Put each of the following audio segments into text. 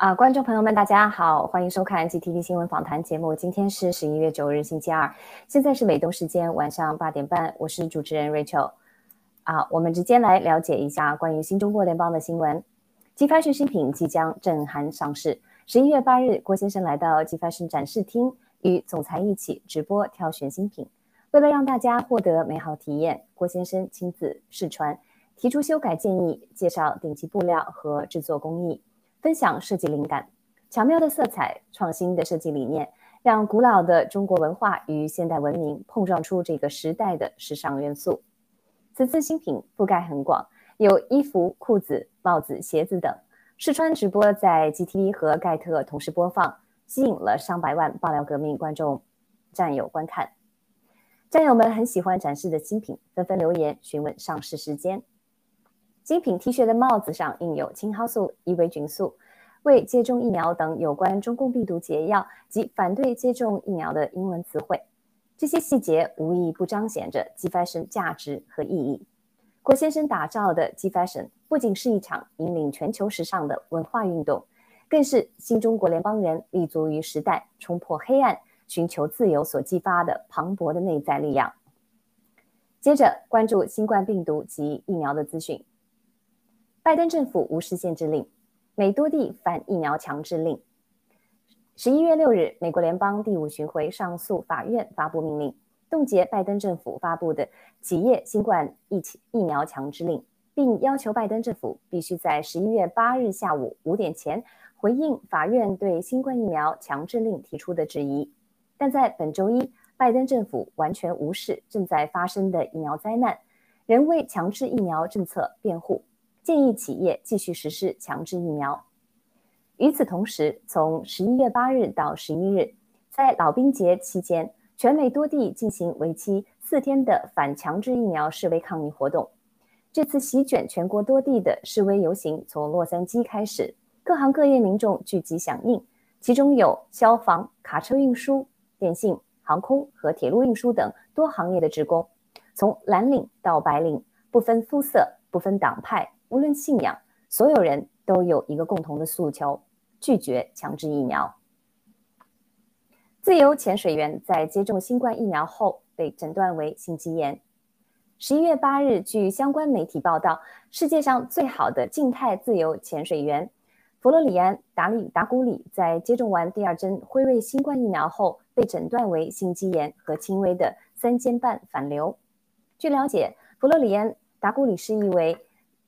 啊，观众朋友们，大家好，欢迎收看 GTV 新闻访谈节目。今天是十一月九日，星期二，现在是美东时间晚上八点半，我是主持人 Rachel。啊，我们直接来了解一下关于新中国联邦的新闻。G Fashion 新品即将震撼上市。十一月八日，郭先生来到 G Fashion 展示厅，与总裁一起直播挑选新品。为了让大家获得美好体验，郭先生亲自试穿，提出修改建议，介绍顶级布料和制作工艺。分享设计灵感，巧妙的色彩，创新的设计理念，让古老的中国文化与现代文明碰撞出这个时代的时尚元素。此次新品覆盖很广，有衣服、裤子、帽子、鞋子等。试穿直播在 GTV 和盖特同时播放，吸引了上百万爆料革命观众战友观看。战友们很喜欢展示的新品，纷纷留言询问上市时间。精品 T 恤的帽子上印有青蒿素、伊维菌素、未接种疫苗等有关中共病毒解药及反对接种疫苗的英文词汇。这些细节无一不彰显着 G Fashion 价值和意义。郭先生打造的 G Fashion 不仅是一场引领全球时尚的文化运动，更是新中国联邦人立足于时代、冲破黑暗、寻求自由所激发的磅礴的内在力量。接着关注新冠病毒及疫苗的资讯。拜登政府无视限制令，美多地反疫苗强制令。十一月六日，美国联邦第五巡回上诉法院发布命令，冻结拜登政府发布的企业新冠疫情疫苗强制令，并要求拜登政府必须在十一月八日下午五点前回应法院对新冠疫苗强制令提出的质疑。但在本周一，拜登政府完全无视正在发生的疫苗灾难，仍为强制疫苗政策辩护。建议企业继续实施强制疫苗。与此同时，从十一月八日到十一日，在老兵节期间，全美多地进行为期四天的反强制疫苗示威抗议活动。这次席卷全国多地的示威游行从洛杉矶开始，各行各业民众聚集响应，其中有消防、卡车运输、电信、航空和铁路运输等多行业的职工，从蓝领到白领，不分肤色、不分党派、无论信仰，所有人都有一个共同的诉求：拒绝强制疫苗。自由潜水员在接种新冠疫苗后被诊断为心肌炎。十一月八日，据相关媒体报道，世界上最好的静态自由潜水员弗洛里安·达里达古里在接种完第二针辉瑞新冠疫苗后，被诊断为心肌炎和轻微的三尖瓣反流。据了解，弗洛里安·达古里是一位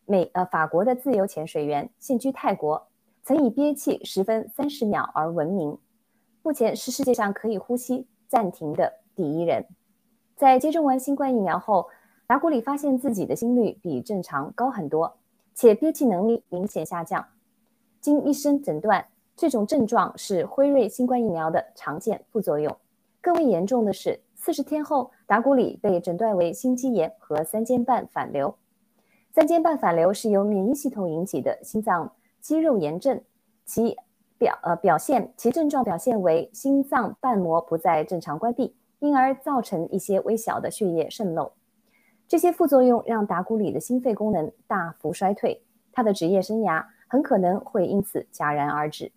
美呃法国的自由潜水员，现居泰国，曾以憋气十分三十秒而闻名，目前是世界上可以呼吸暂停的第一人。在接种完新冠疫苗后。达古里发现自己的心率比正常高很多，且憋气能力明显下降。经医生诊断，这种症状是辉瑞新冠疫苗的常见副作用。更为严重的是，四十天后，达古里被诊断为心肌炎和三尖瓣反流。三尖瓣反流是由免疫系统引起的心脏肌肉炎症，其表呃表现其症状表现为心脏瓣膜不再正常关闭，因而造成一些微小的血液渗漏。这些副作用让达古里的心肺功能大幅衰退，他的职业生涯很可能会因此戛然而止。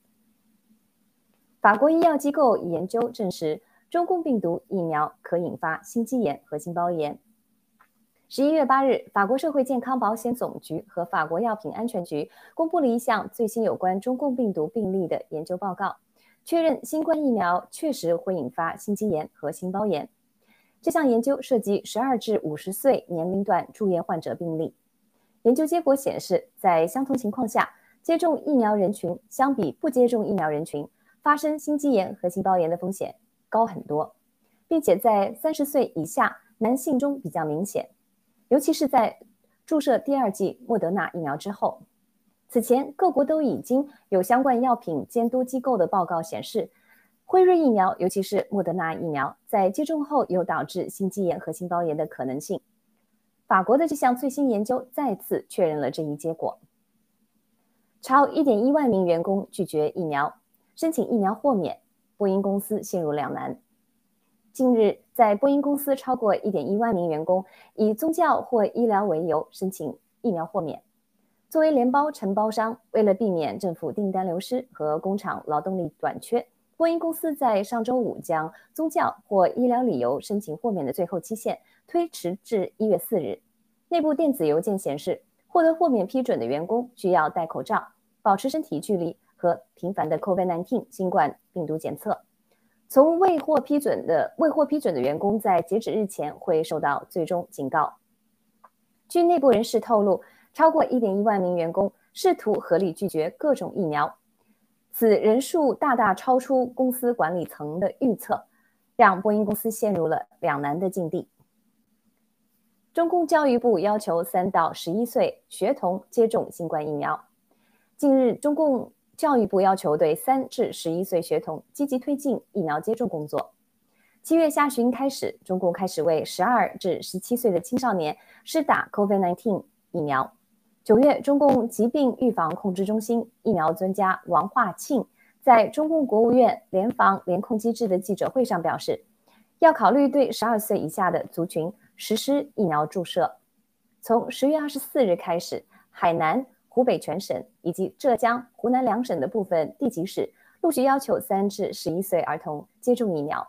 法国医药机构研究证实，中共病毒疫苗可引发心肌炎和心包炎。十一月八日，法国社会健康保险总局和法国药品安全局公布了一项最新有关中共病毒病例的研究报告，确认新冠疫苗确实会引发心肌炎和心包炎。这项研究涉及十二至五十岁年龄段住院患者病例。研究结果显示，在相同情况下，接种疫苗人群相比不接种疫苗人群，发生心肌炎和心包炎的风险高很多，并且在三十岁以下男性中比较明显，尤其是在注射第二剂莫德纳疫苗之后。此前，各国都已经有相关药品监督机构的报告显示。辉瑞疫苗，尤其是莫德纳疫苗，在接种后有导致心肌炎和心包炎的可能性。法国的这项最新研究再次确认了这一结果。超1.1万名员工拒绝疫苗，申请疫苗豁免，波音公司陷入两难。近日，在波音公司超过1.1万名员工以宗教或医疗为由申请疫苗豁免。作为联邦承包商，为了避免政府订单流失和工厂劳动力短缺。波音公司在上周五将宗教或医疗理由申请豁免的最后期限推迟至一月四日。内部电子邮件显示，获得豁免批准的员工需要戴口罩、保持身体距离和频繁的 COVID-19 新冠病毒检测。从未获批准的未获批准的员工在截止日前会受到最终警告。据内部人士透露，超过1.1万名员工试图合理拒绝各种疫苗。此人数大大超出公司管理层的预测，让波音公司陷入了两难的境地。中共教育部要求三到十一岁学童接种新冠疫苗。近日，中共教育部要求对三至十一岁学童积极推进疫苗接种工作。七月下旬开始，中共开始为十二至十七岁的青少年施打 COVID-19 疫苗。九月，中共疾病预防控制中心疫苗专家王化庆在中共国务院联防联控机制的记者会上表示，要考虑对十二岁以下的族群实施疫苗注射。从十月二十四日开始，海南、湖北全省以及浙江、湖南两省的部分地级市陆续要求三至十一岁儿童接种疫苗。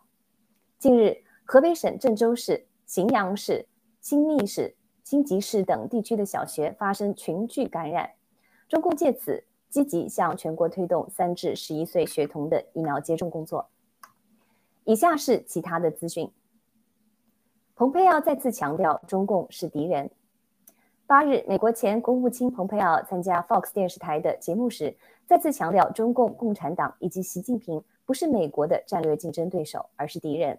近日，河北省郑州市、荥阳市、新密市。新集市等地区的小学发生群聚感染，中共借此积极向全国推动三至十一岁学童的疫苗接种工作。以下是其他的资讯。蓬佩奥再次强调中共是敌人。八日，美国前国务卿蓬佩奥参加 Fox 电视台的节目时，再次强调中共共产党以及习近平不是美国的战略竞争对手，而是敌人。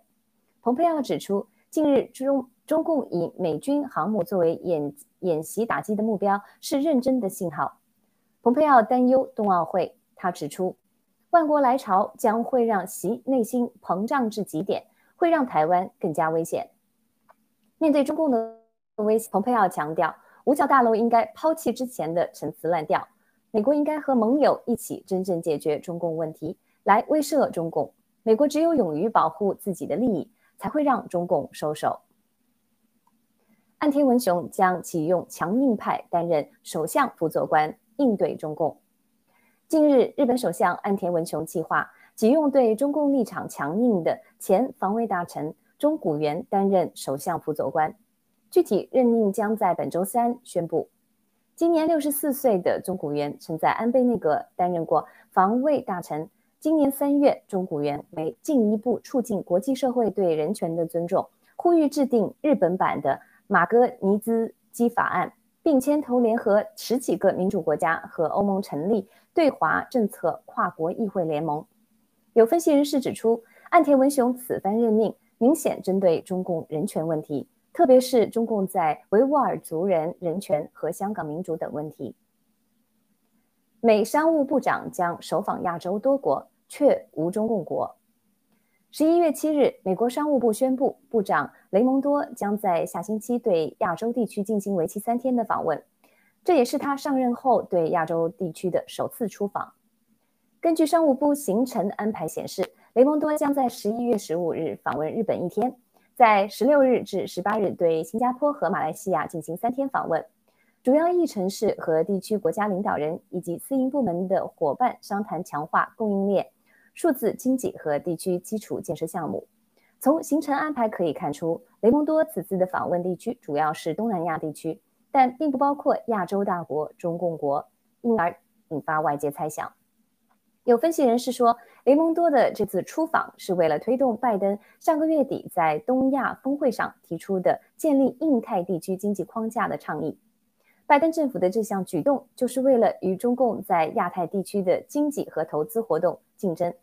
蓬佩奥指出，近日中。中共以美军航母作为演演习打击的目标，是认真的信号。蓬佩奥担忧冬奥会，他指出，万国来朝将会让习内心膨胀至极点，会让台湾更加危险。面对中共的威胁，蓬佩奥强调，五角大楼应该抛弃之前的陈词滥调，美国应该和盟友一起真正解决中共问题，来威慑中共。美国只有勇于保护自己的利益，才会让中共收手。岸田文雄将启用强硬派担任首相辅佐官，应对中共。近日，日本首相岸田文雄计划启用对中共立场强硬的前防卫大臣中谷元担任首相辅佐官，具体任命将在本周三宣布。今年六十四岁的中谷元曾在安倍内阁担任过防卫大臣。今年三月，中谷元为进一步促进国际社会对人权的尊重，呼吁制定日本版的马格尼兹基法案，并牵头联合十几个民主国家和欧盟成立对华政策跨国议会联盟。有分析人士指出，岸田文雄此番任命明显针对中共人权问题，特别是中共在维吾尔族人人权和香港民主等问题。美商务部长将首访亚洲多国，却无中共国。十一月七日，美国商务部宣布，部长雷蒙多将在下星期对亚洲地区进行为期三天的访问，这也是他上任后对亚洲地区的首次出访。根据商务部行程安排显示，雷蒙多将在十一月十五日访问日本一天，在十六日至十八日对新加坡和马来西亚进行三天访问。主要议程是和地区国家领导人以及私营部门的伙伴商谈强化供应链、数字经济和地区基础建设项目。从行程安排可以看出，雷蒙多此次的访问地区主要是东南亚地区，但并不包括亚洲大国中共国，因而引发外界猜想。有分析人士说，雷蒙多的这次出访是为了推动拜登上个月底在东亚峰会上提出的建立印太地区经济框架的倡议。拜登政府的这项举动，就是为了与中共在亚太地区的经济和投资活动竞争，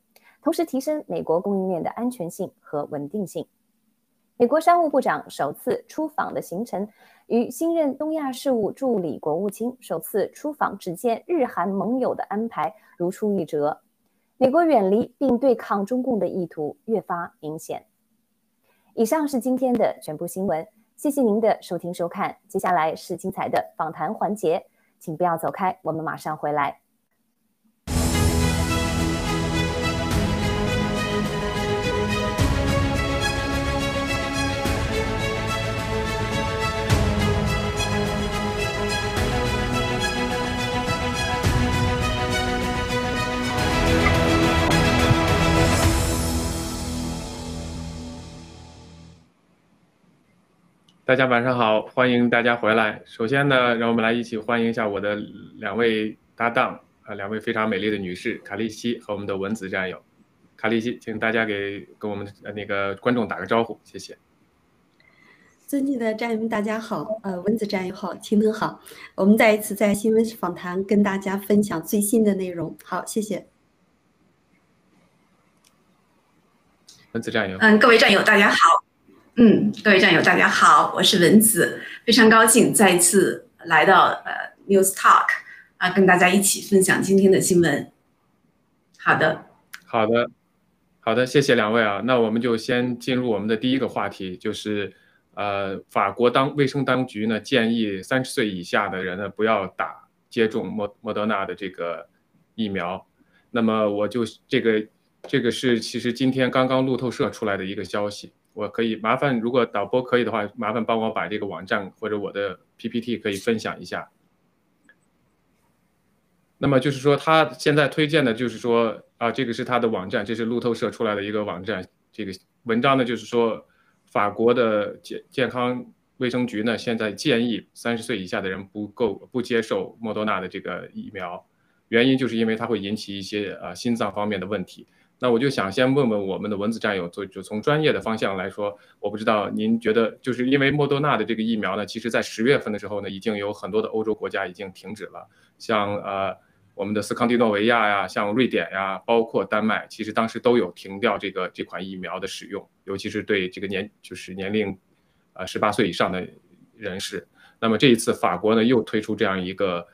同时提升美国供应链的安全性和稳定性。美国商务部长首次出访的行程，与新任东亚事务助理国务卿首次出访只见日韩盟友的安排如出一辙。美国远离并对抗中共的意图越发明显。以上是今天的全部新闻。谢谢您的收听收看，接下来是精彩的访谈环节，请不要走开，我们马上回来。大家晚上好，欢迎大家回来。首先呢，让我们来一起欢迎一下我的两位搭档啊，两位非常美丽的女士卡利西和我们的文子战友。卡利西，请大家给跟我们的那个观众打个招呼，谢谢。尊敬的战友们，大家好，呃，文子战友好，秦德好，我们再一次在新闻访谈跟大家分享最新的内容。好，谢谢。文子战友，嗯，各位战友大家好。嗯，各位战友，大家好，我是文子，非常高兴再次来到呃 News Talk 啊，跟大家一起分享今天的新闻。好的，好的，好的，谢谢两位啊。那我们就先进入我们的第一个话题，就是呃，法国当卫生当局呢建议三十岁以下的人呢不要打接种莫莫德纳的这个疫苗。那么我就这个这个是其实今天刚刚路透社出来的一个消息。我可以麻烦，如果导播可以的话，麻烦帮我把这个网站或者我的 PPT 可以分享一下。那么就是说，他现在推荐的就是说啊，这个是他的网站，这是路透社出来的一个网站。这个文章呢，就是说法国的健健康卫生局呢，现在建议三十岁以下的人不够不接受莫多纳的这个疫苗，原因就是因为它会引起一些呃心脏方面的问题。那我就想先问问我们的文字战友，就就从专业的方向来说，我不知道您觉得，就是因为莫多纳的这个疫苗呢，其实在十月份的时候呢，已经有很多的欧洲国家已经停止了，像呃我们的斯康迪诺维亚呀，像瑞典呀，包括丹麦，其实当时都有停掉这个这款疫苗的使用，尤其是对这个年就是年龄，呃十八岁以上的人士。那么这一次法国呢又推出这样一个，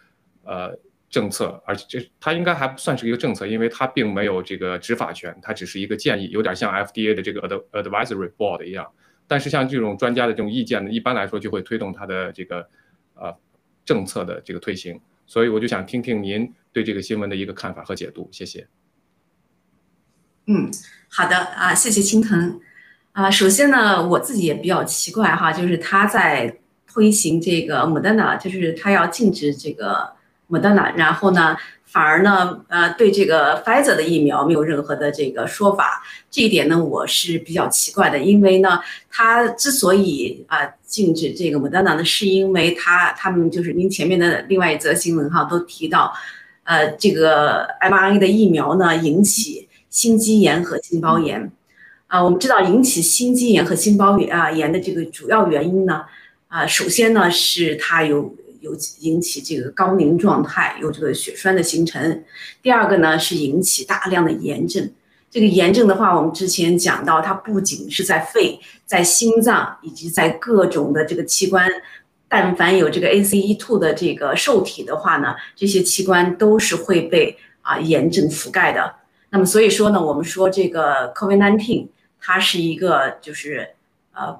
呃。政策，而且这它应该还不算是一个政策，因为它并没有这个执法权，它只是一个建议，有点像 FDA 的这个 ad advisory board 一样。但是像这种专家的这种意见呢，一般来说就会推动它的这个呃政策的这个推行。所以我就想听听您对这个新闻的一个看法和解读，谢谢。嗯，好的啊，谢谢青藤啊。首先呢，我自己也比较奇怪哈，就是他在推行这个 Moderna，就是他要禁止这个 Moderna，然后呢。反而呢，呃，对这个 Pfizer 的疫苗没有任何的这个说法，这一点呢，我是比较奇怪的。因为呢，他之所以啊禁止这个 Moderna 呢，是因为他他们就是您前面的另外一则新闻哈都提到，呃，这个 mRNA 的疫苗呢引起心肌炎和心包炎，啊，我们知道引起心肌炎和心包炎啊炎的这个主要原因呢，啊，首先呢是它有。有引起这个高凝状态，有这个血栓的形成。第二个呢是引起大量的炎症。这个炎症的话，我们之前讲到，它不仅是在肺、在心脏以及在各种的这个器官，但凡有这个 ACE2 的这个受体的话呢，这些器官都是会被啊炎症覆盖的。那么所以说呢，我们说这个 COVID-19 它是一个就是呃，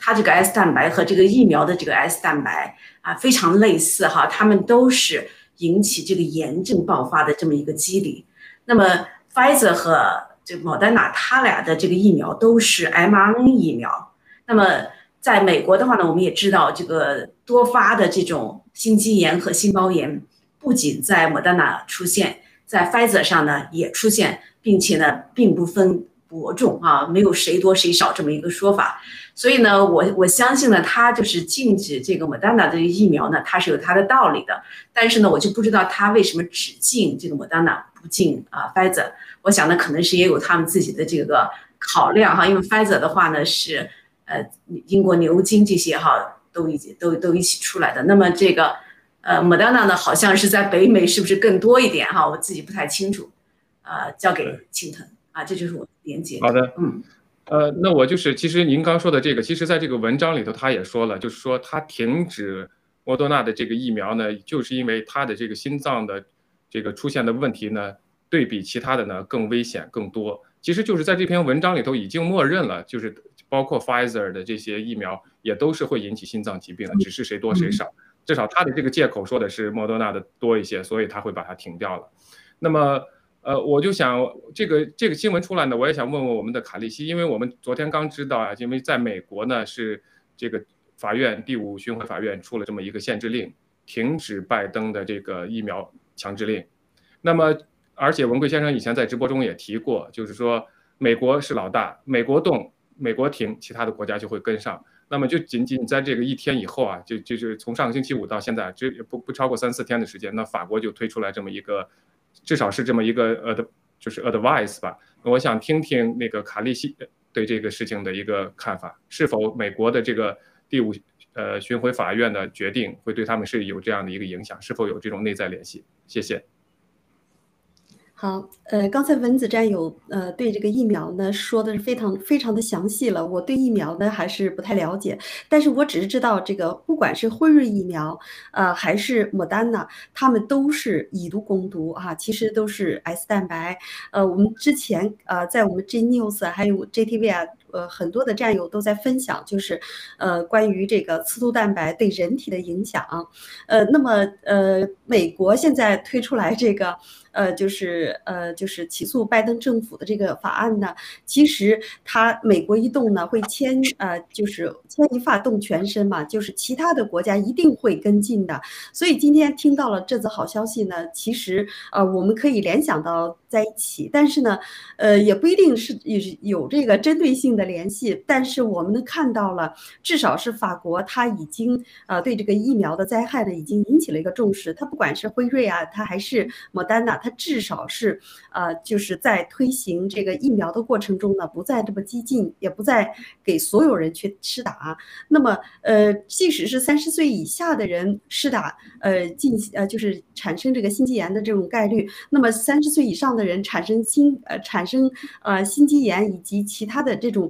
它这个 S 蛋白和这个疫苗的这个 S 蛋白。啊，非常类似哈，他们都是引起这个炎症爆发的这么一个机理。那么，Pfizer 和这个 Moderna，它俩的这个疫苗都是 mRNA 疫苗。那么，在美国的话呢，我们也知道这个多发的这种心肌炎和心包炎，不仅在 Moderna 出现，在 Pfizer 上呢也出现，并且呢并不分伯仲啊，没有谁多谁少这么一个说法。所以呢，我我相信呢，它就是禁止这个莫丹娜这个疫苗呢，它是有它的道理的。但是呢，我就不知道它为什么只禁这个莫丹娜，不禁啊 Pfizer。我想呢，可能是也有他们自己的这个考量哈。因为 Pfizer 的话呢，是呃英国牛津这些哈都已经都都一起出来的。那么这个呃莫丹娜呢，好像是在北美是不是更多一点哈？我自己不太清楚。呃，交给青藤啊，这就是我连接。好的，嗯。呃，那我就是，其实您刚说的这个，其实在这个文章里头，他也说了，就是说他停止莫多纳的这个疫苗呢，就是因为他的这个心脏的这个出现的问题呢，对比其他的呢更危险更多。其实就是在这篇文章里头已经默认了，就是包括 Pfizer 的这些疫苗也都是会引起心脏疾病的，只是谁多谁少。至少他的这个借口说的是莫多纳的多一些，所以他会把它停掉了。那么。呃，我就想这个这个新闻出来呢，我也想问问我们的卡利西，因为我们昨天刚知道啊，因为在美国呢是这个法院第五巡回法院出了这么一个限制令，停止拜登的这个疫苗强制令。那么，而且文贵先生以前在直播中也提过，就是说美国是老大，美国动，美国停，其他的国家就会跟上。那么就仅仅在这个一天以后啊，就就是从上个星期五到现在，这不不超过三四天的时间，那法国就推出来这么一个。至少是这么一个呃的，就是 advice 吧。我想听听那个卡利西对这个事情的一个看法，是否美国的这个第五呃巡回法院的决定会对他们是有这样的一个影响，是否有这种内在联系？谢谢。好，呃，刚才文子战友呃对这个疫苗呢说的是非常非常的详细了。我对疫苗呢还是不太了解，但是我只是知道这个不管是辉瑞疫苗，呃还是莫丹呢，他们都是以毒攻毒啊，其实都是 S 蛋白。呃，我们之前呃在我们 G News 还有 JTV 啊。呃，很多的战友都在分享，就是，呃，关于这个刺突蛋白对人体的影响。呃，那么，呃，美国现在推出来这个，呃，就是，呃，就是起诉拜登政府的这个法案呢，其实它美国一动呢会牵，呃，就是牵一发动全身嘛，就是其他的国家一定会跟进的。所以今天听到了这则好消息呢，其实，呃，我们可以联想到在一起，但是呢，呃，也不一定是有有这个针对性的。的联系，但是我们能看到了，至少是法国，它已经呃对这个疫苗的灾害呢，已经引起了一个重视。它不管是辉瑞啊，它还是莫丹娜，它至少是呃就是在推行这个疫苗的过程中呢，不再这么激进，也不再给所有人去施打。那么呃，即使是三十岁以下的人施打，呃进呃就是产生这个心肌炎的这种概率，那么三十岁以上的人产生心呃产生呃心肌炎以及其他的这种。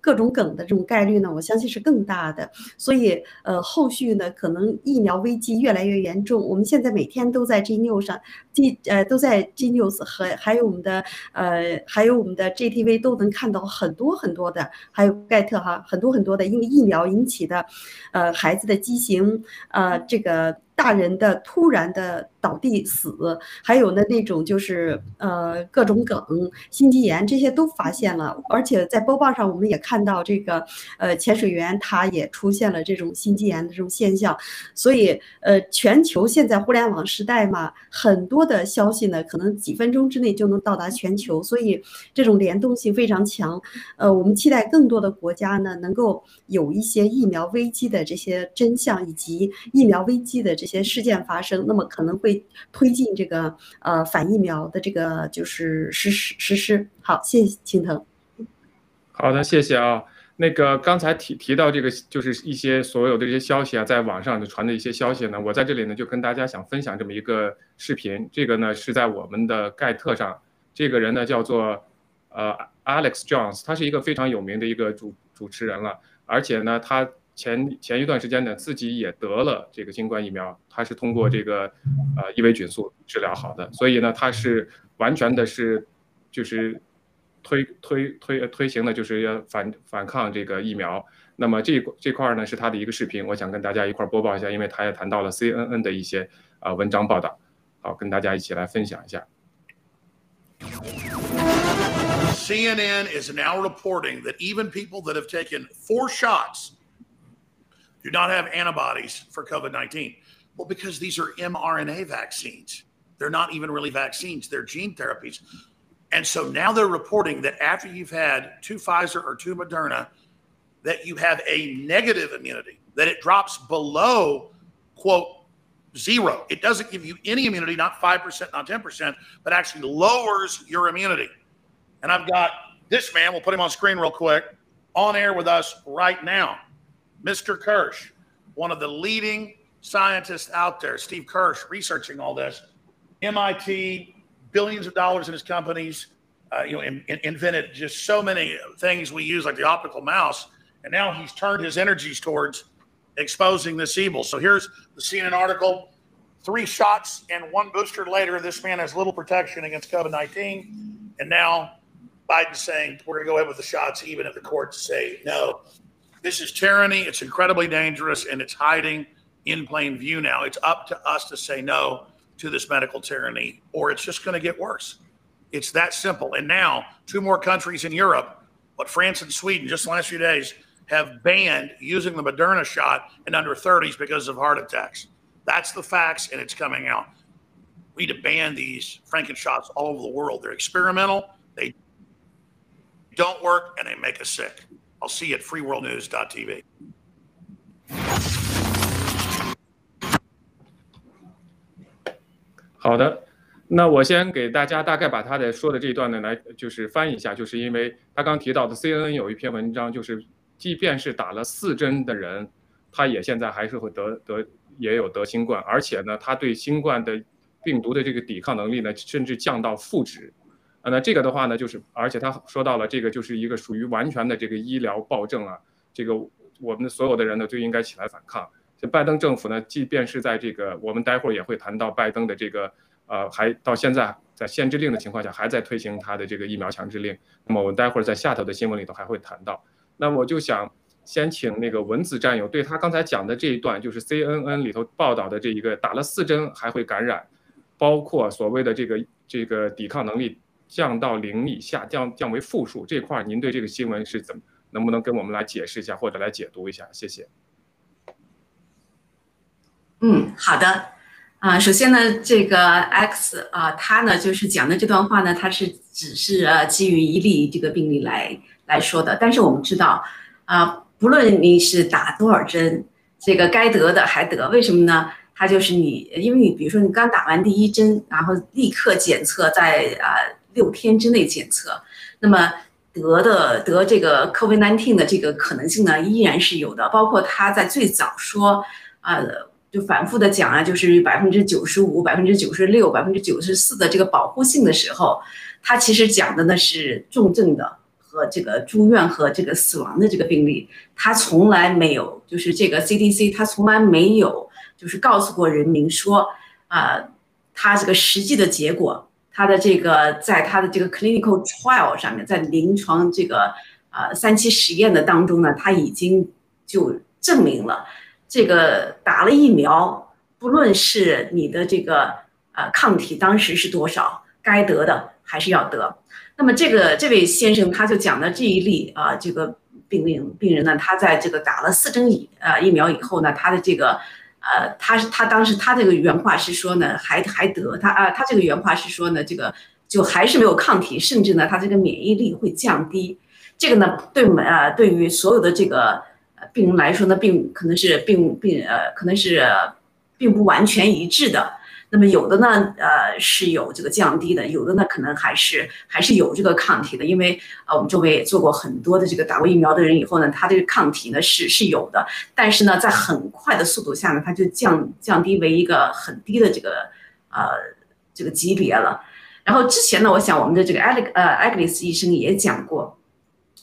各种梗的这种概率呢，我相信是更大的。所以，呃，后续呢，可能疫苗危机越来越严重。我们现在每天都在 G News 上，G 呃都在 G News 和还有我们的呃还有我们的 GTV 都能看到很多很多的，还有盖特哈很多很多的因为疫苗引起的，呃孩子的畸形，呃这个。大人的突然的倒地死，还有呢那种就是呃各种梗、心肌炎这些都发现了，而且在播报上我们也看看到这个呃潜水员他也出现了这种心肌炎的这种现象，所以呃全球现在互联网时代嘛，很多的消息呢可能几分钟之内就能到达全球，所以这种联动性非常强。呃，我们期待更多的国家呢能够有一些疫苗危机的这些真相以及疫苗危机的这些事件发生，那么可能会推进这个呃反疫苗的这个就是实施实施。好，谢谢青藤。好的，谢谢啊。那个刚才提提到这个，就是一些所有的这些消息啊，在网上传的一些消息呢，我在这里呢就跟大家想分享这么一个视频。这个呢是在我们的盖特上，这个人呢叫做呃 Alex Jones，他是一个非常有名的一个主主持人了，而且呢他。前前一段时间呢，自己也得了这个新冠疫苗，他是通过这个呃伊维菌素治疗好的，所以呢，他是完全的是就是推推推推行的，就是要反反抗这个疫苗。那么这这块呢是他的一个视频，我想跟大家一块播报一下，因为他也谈到了 CNN 的一些啊文章报道，好，跟大家一起来分享一下。CNN is now reporting that even people that have taken four shots. do not have antibodies for COVID 19? Well, because these are mRNA vaccines. They're not even really vaccines, they're gene therapies. And so now they're reporting that after you've had two Pfizer or two Moderna, that you have a negative immunity, that it drops below, quote, zero. It doesn't give you any immunity, not 5%, not 10%, but actually lowers your immunity. And I've got this man, we'll put him on screen real quick, on air with us right now. Mr. Kirsch, one of the leading scientists out there, Steve Kirsch, researching all this. MIT, billions of dollars in his companies, uh, you know, in, in, invented just so many things we use, like the optical mouse. And now he's turned his energies towards exposing this evil. So here's the CNN article. Three shots and one booster later, this man has little protection against COVID 19. And now Biden's saying we're going to go ahead with the shots, even if the courts say no. This is tyranny. It's incredibly dangerous and it's hiding in plain view now. It's up to us to say no to this medical tyranny, or it's just going to get worse. It's that simple. And now, two more countries in Europe, but France and Sweden, just the last few days, have banned using the Moderna shot in under 30s because of heart attacks. That's the facts, and it's coming out. We need to ban these Franken shots all over the world. They're experimental, they don't work, and they make us sick. I'll see you at freeworldnews.tv. 好的，那我先给大家大概把他的说的这一段呢来就是翻译一下，就是因为他刚提到的 CNN 有一篇文章，就是即便是打了四针的人，他也现在还是会得得也有得新冠，而且呢，他对新冠的病毒的这个抵抗能力呢，甚至降到负值。啊，那这个的话呢，就是而且他说到了这个就是一个属于完全的这个医疗暴政啊，这个我们所有的人呢就应该起来反抗。这拜登政府呢，即便是在这个我们待会儿也会谈到拜登的这个呃，还到现在在限制令的情况下，还在推行他的这个疫苗强制令。那么我们待会儿在下头的新闻里头还会谈到。那我就想先请那个文子战友对他刚才讲的这一段，就是 CNN 里头报道的这一个打了四针还会感染，包括所谓的这个这个抵抗能力。降到零以下，降降为负数这块，您对这个新闻是怎么？能不能跟我们来解释一下，或者来解读一下？谢谢。嗯，好的。啊，首先呢，这个 X 啊，他呢就是讲的这段话呢，他是只是呃基于一例这个病例来来说的。但是我们知道，啊，不论你是打多少针，这个该得的还得，为什么呢？他就是你，因为你比如说你刚打完第一针，然后立刻检测在啊。六天之内检测，那么得的得这个 COVID-19 的这个可能性呢，依然是有的。包括他在最早说，呃，就反复的讲啊，就是百分之九十五、百分之九十六、百分之九十四的这个保护性的时候，他其实讲的呢是重症的和这个住院和这个死亡的这个病例，他从来没有，就是这个 CDC 他从来没有就是告诉过人民说，啊，他这个实际的结果。他的这个在他的这个 clinical trial 上面，在临床这个呃三期实验的当中呢，他已经就证明了这个打了疫苗不论是你的这个呃抗体当时是多少，该得的还是要得。那么这个这位先生他就讲的这一例啊，这个病病病人呢，他在这个打了四针疫呃疫苗以后呢，他的这个呃，他是他当时他这个原话是说呢，还还得他啊，他这个原话是说呢，这个就还是没有抗体，甚至呢，他这个免疫力会降低。这个呢，对我们呃，对于所有的这个病人来说呢，并可能是并并呃，可能是并不完全一致的。那么有的呢，呃，是有这个降低的，有的呢，可能还是还是有这个抗体的。因为啊，我们周围也做过很多的这个打过疫苗的人以后呢，他这个抗体呢是是有的，但是呢，在很快的速度下呢，它就降降低为一个很低的这个呃这个级别了。然后之前呢，我想我们的这个艾利呃艾格里斯医生也讲过，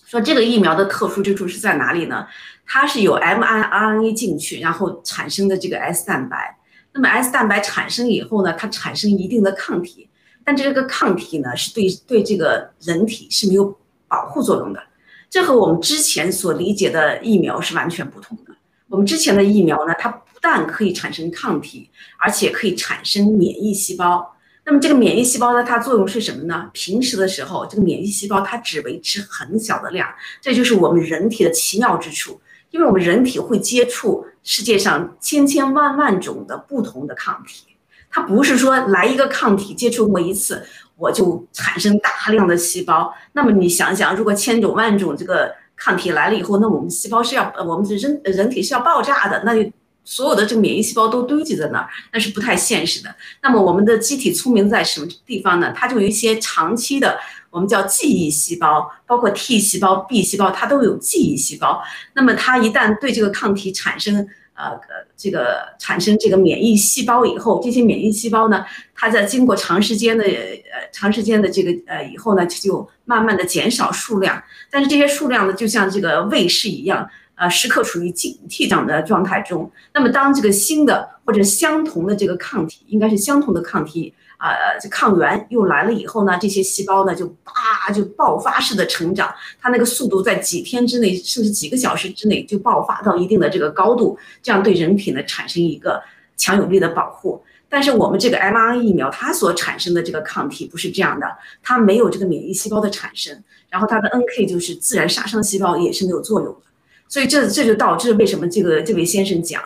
说这个疫苗的特殊之处是在哪里呢？它是有 mRNA 进去，然后产生的这个 S 蛋白。那么 S 蛋白产生以后呢，它产生一定的抗体，但这个抗体呢是对对这个人体是没有保护作用的，这和我们之前所理解的疫苗是完全不同的。我们之前的疫苗呢，它不但可以产生抗体，而且可以产生免疫细胞。那么这个免疫细胞呢，它作用是什么呢？平时的时候，这个免疫细胞它只维持很小的量，这就是我们人体的奇妙之处。因为我们人体会接触世界上千千万万种的不同的抗体，它不是说来一个抗体接触过一次我就产生大量的细胞。那么你想想，如果千种万种这个抗体来了以后，那我们细胞是要我们人人体是要爆炸的，那就所有的这个免疫细胞都堆积在那儿，那是不太现实的。那么我们的机体聪明在什么地方呢？它就有一些长期的。我们叫记忆细胞，包括 T 细胞、B 细胞，它都有记忆细胞。那么它一旦对这个抗体产生呃这个产生这个免疫细胞以后，这些免疫细胞呢，它在经过长时间的呃长时间的这个呃以后呢，就慢慢的减少数量。但是这些数量呢，就像这个卫士一样，呃，时刻处于警惕这样的状态中。那么当这个新的或者相同的这个抗体，应该是相同的抗体。啊，这抗原又来了以后呢，这些细胞呢就啪就爆发式的成长，它那个速度在几天之内，甚至几个小时之内就爆发到一定的这个高度，这样对人体呢产生一个强有力的保护。但是我们这个 mRNA 疫苗它所产生的这个抗体不是这样的，它没有这个免疫细胞的产生，然后它的 NK 就是自然杀伤细胞也是没有作用的，所以这这就导致为什么这个这位先生讲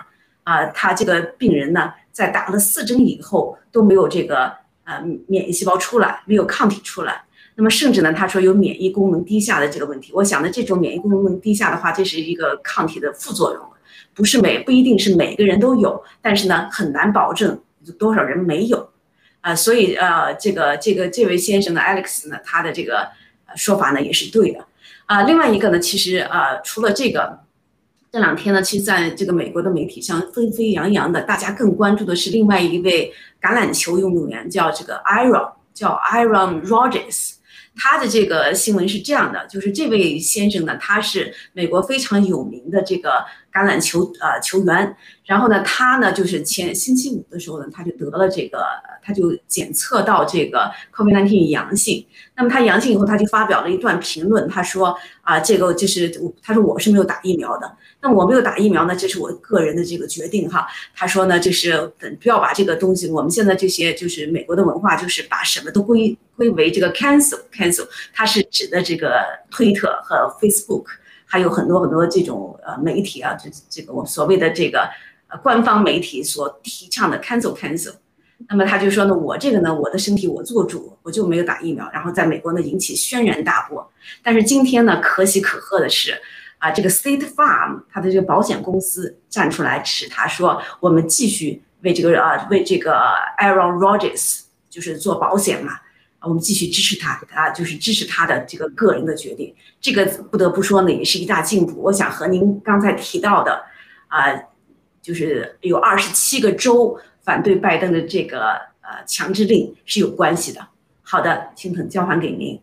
啊，他这个病人呢在打了四针以后都没有这个。呃，免疫细胞出来没有抗体出来，那么甚至呢，他说有免疫功能低下的这个问题。我想呢，这种免疫功能低下的话，这是一个抗体的副作用，不是每不一定是每个人都有，但是呢，很难保证多少人没有啊。所以呃，这个这个这位先生呢，Alex 呢，他的这个说法呢也是对的啊。另外一个呢，其实呃，除了这个。这两天呢，其实在这个美国的媒体上沸沸扬扬的，大家更关注的是另外一位橄榄球运动员，叫这个 Iron，叫 Iron Rogers，。他的这个新闻是这样的，就是这位先生呢，他是美国非常有名的这个橄榄球呃球员。然后呢，他呢就是前星期五的时候呢，他就得了这个，他就检测到这个 COVID-19 阳性。那么他阳性以后，他就发表了一段评论，他说啊，这个就是他说我是没有打疫苗的。那我没有打疫苗呢，这是我个人的这个决定哈。他说呢，就是不要把这个东西，我们现在这些就是美国的文化，就是把什么都归归为这个 cancel cancel。它是指的这个推特和 Facebook，还有很多很多这种呃媒体啊，这这个我所谓的这个呃官方媒体所提倡的 cancel cancel。那么他就说呢，我这个呢，我的身体我做主，我就没有打疫苗，然后在美国呢引起轩然大波。但是今天呢，可喜可贺的是。啊，这个 State Farm 它的这个保险公司站出来指他说，我们继续为这个啊为这个 Aaron Rodgers 就是做保险嘛，我们继续支持他啊，就是支持他的这个个人的决定。这个不得不说呢，也是一大进步。我想和您刚才提到的啊，就是有二十七个州反对拜登的这个呃强制令是有关系的。好的，请腾交还给您。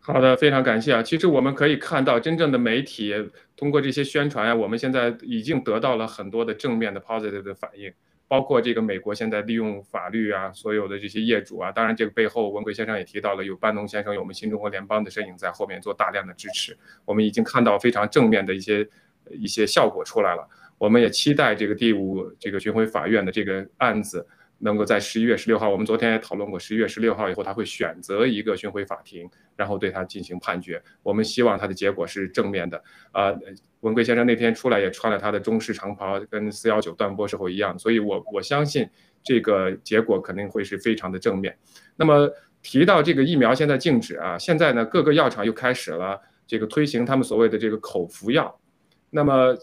好的，非常感谢啊！其实我们可以看到，真正的媒体通过这些宣传啊，我们现在已经得到了很多的正面的 positive 的反应，包括这个美国现在利用法律啊，所有的这些业主啊，当然这个背后文贵先生也提到了，有班农先生，有我们新中国联邦的身影在后面做大量的支持，我们已经看到非常正面的一些一些效果出来了。我们也期待这个第五这个巡回法院的这个案子能够在十一月十六号，我们昨天也讨论过，十一月十六号以后他会选择一个巡回法庭，然后对他进行判决。我们希望他的结果是正面的。啊，文贵先生那天出来也穿了他的中式长袍，跟四幺九断播时候一样，所以我我相信这个结果肯定会是非常的正面。那么提到这个疫苗现在禁止啊，现在呢各个药厂又开始了这个推行他们所谓的这个口服药，那么。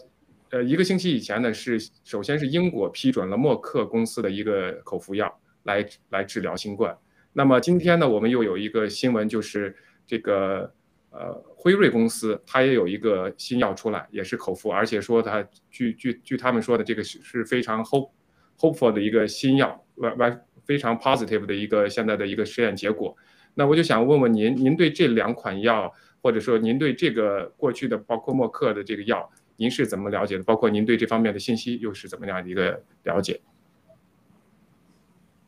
呃，一个星期以前呢，是首先是英国批准了默克公司的一个口服药来来治疗新冠。那么今天呢，我们又有一个新闻，就是这个呃辉瑞公司它也有一个新药出来，也是口服，而且说它据据据他们说的这个是非常 hope hopeful 的一个新药，完完非常 positive 的一个现在的一个实验结果。那我就想问问您，您对这两款药，或者说您对这个过去的包括默克的这个药？您是怎么了解的？包括您对这方面的信息又是怎么样的一个了解？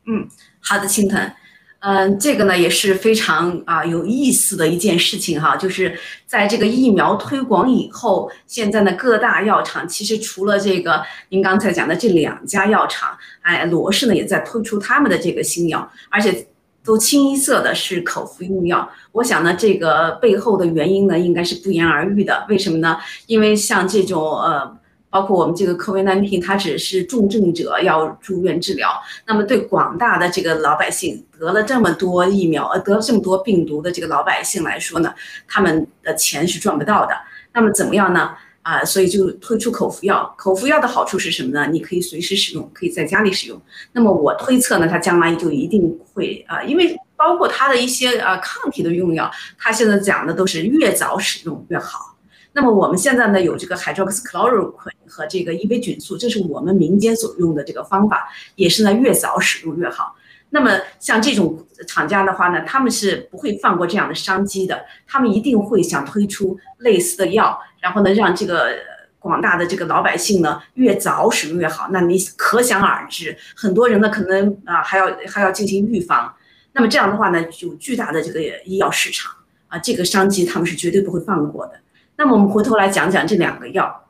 嗯，好的，青藤，嗯，这个呢也是非常啊有意思的一件事情哈，就是在这个疫苗推广以后，现在呢各大药厂其实除了这个您刚才讲的这两家药厂，哎，罗氏呢也在推出他们的这个新药，而且。都清一色的是口服用药，我想呢，这个背后的原因呢，应该是不言而喻的。为什么呢？因为像这种呃，包括我们这个 COVID-19，它只是重症者要住院治疗，那么对广大的这个老百姓得了这么多疫苗，呃，得了这么多病毒的这个老百姓来说呢，他们的钱是赚不到的。那么怎么样呢？啊，所以就推出口服药。口服药的好处是什么呢？你可以随时使用，可以在家里使用。那么我推测呢，它将来就一定会啊，因为包括它的一些呃抗体的用药，它现在讲的都是越早使用越好。那么我们现在呢有这个 hydrox chloroquine 和这个伊维菌素，这是我们民间所用的这个方法，也是呢越早使用越好。那么像这种厂家的话呢，他们是不会放过这样的商机的，他们一定会想推出类似的药。然后呢，让这个广大的这个老百姓呢越早使用越好。那你可想而知，很多人呢可能啊还要还要进行预防。那么这样的话呢，有巨大的这个医药市场啊，这个商机他们是绝对不会放过的。那么我们回头来讲讲这两个药，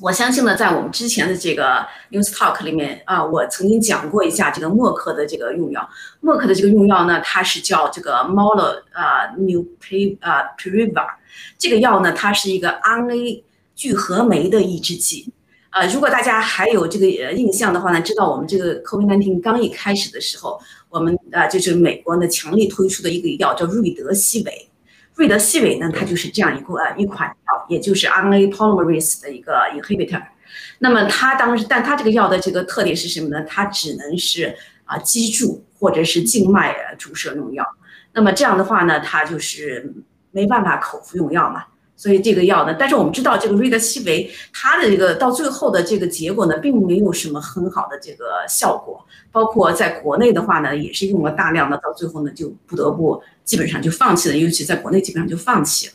我相信呢，在我们之前的这个 news talk 里面啊，我曾经讲过一下这个默克的这个用药。默克的这个用药呢，它是叫这个 molla 啊 New P 啊 Priva。这个药呢，它是一个 RNA 聚合酶的抑制剂。呃，如果大家还有这个印象的话呢，知道我们这个 COVID-19 刚一开始的时候，我们啊就是美国呢强力推出的一个药叫瑞德西韦。瑞德西韦呢，它就是这样一个呃一款药，也就是 RNA polymerase 的一个 inhibitor。那么它当时，但它这个药的这个特点是什么呢？它只能是啊肌注或者是静脉注射用药。那么这样的话呢，它就是。没办法口服用药嘛，所以这个药呢，但是我们知道这个瑞德西韦它的这个到最后的这个结果呢，并没有什么很好的这个效果，包括在国内的话呢，也是用了大量的，到最后呢就不得不基本上就放弃了，尤其在国内基本上就放弃了。